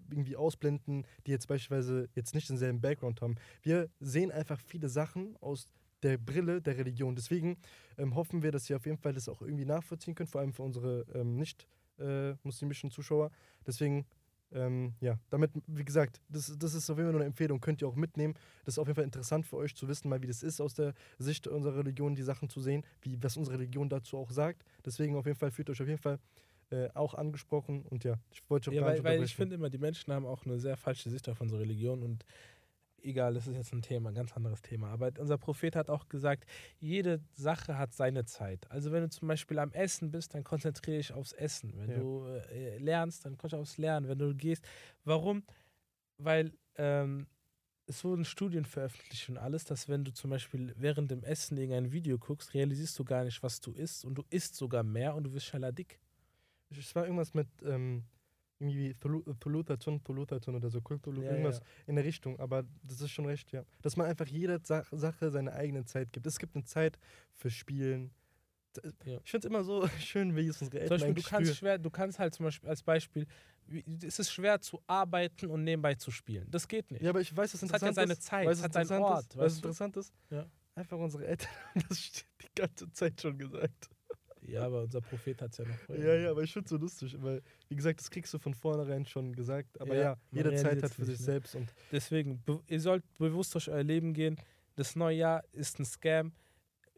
irgendwie ausblenden, die jetzt beispielsweise jetzt nicht denselben Background haben. Wir sehen einfach viele Sachen aus der Brille der Religion. Deswegen ähm, hoffen wir, dass ihr auf jeden Fall das auch irgendwie nachvollziehen könnt, vor allem für unsere ähm, nicht äh, muslimischen Zuschauer. Deswegen ähm, ja, damit, wie gesagt, das, das ist auf jeden Fall nur eine Empfehlung, könnt ihr auch mitnehmen. Das ist auf jeden Fall interessant für euch zu wissen, mal wie das ist, aus der Sicht unserer Religion die Sachen zu sehen, wie, was unsere Religion dazu auch sagt. Deswegen auf jeden Fall fühlt euch auf jeden Fall äh, auch angesprochen und ja, ich wollte auch Ja, weil, weil ich finde immer, die Menschen haben auch eine sehr falsche Sicht auf unsere Religion und egal, das ist jetzt ein Thema, ein ganz anderes Thema. Aber unser Prophet hat auch gesagt, jede Sache hat seine Zeit. Also wenn du zum Beispiel am Essen bist, dann konzentriere dich aufs Essen. Wenn Ja. du äh, lernst, dann konzentriere dich aufs Lernen. Wenn du gehst, warum? Weil ähm, es wurden Studien veröffentlicht und alles, dass wenn du zum Beispiel während dem Essen irgendein Video guckst, realisierst du gar nicht, was du isst und du isst sogar mehr und du wirst schneller dick. Es war irgendwas mit ähm, irgendwie Polutaton, Polutaton oder so, Kultur, Ja, irgendwas ja. in der Richtung. Aber das ist schon recht, ja. Dass man einfach jeder Sa Sache seine eigene Zeit gibt. Es gibt eine Zeit für Spielen. D- Ja. Ich finde es immer so schön, wie es unsere Eltern Beispiel, du kannst schwer, du kannst halt zum Beispiel als Beispiel, es ist schwer zu arbeiten und nebenbei zu spielen. Das geht nicht. Ja, aber ich weiß, was Es hat ja interessant seine ist. Zeit, es hat seinen interessant Ort, Ist? Weißt du? interessant ist? Ja. Einfach unsere Eltern haben das die ganze Zeit schon gesagt. Ja, aber unser Prophet hat es ja noch vorher Ja, ja, aber ich finde es so lustig, weil, wie gesagt, das kriegst du von vornherein schon gesagt. Aber Ja, ja, man jede Zeit hat für nicht, sich ne? selbst und Deswegen, ihr sollt bewusst durch euer Leben gehen. Das neue Jahr ist ein Scam.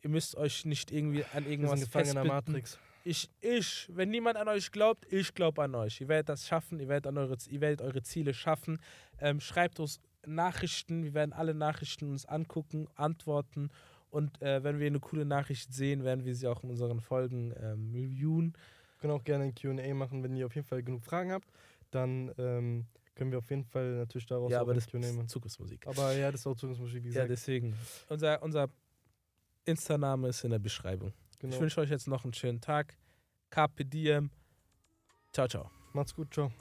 Ihr müsst euch nicht irgendwie an irgendwas sind Gefangener festbinden. Matrix. Ich, ich, wenn niemand an euch glaubt, ich glaube an euch. Ihr werdet das schaffen, ihr werdet, an eure, ihr werdet eure Ziele schaffen. Ähm, schreibt uns Nachrichten, wir werden alle Nachrichten uns angucken, antworten und äh, wenn wir eine coole Nachricht sehen, werden wir sie auch in unseren Folgen ähm, reviewen. können auch gerne ein QA machen, wenn ihr auf jeden Fall genug Fragen habt. Dann ähm, können wir auf jeden Fall natürlich daraus ja, aber das QA ist machen. Zukunftsmusik. Aber ja, das ist auch Zukunftsmusik, wie Ja, gesagt. deswegen. Unser, unser Insta-Name ist in der Beschreibung. genau. Ich wünsche euch jetzt noch einen schönen Tag. Carpe diem. Ciao, ciao. Macht's gut, ciao.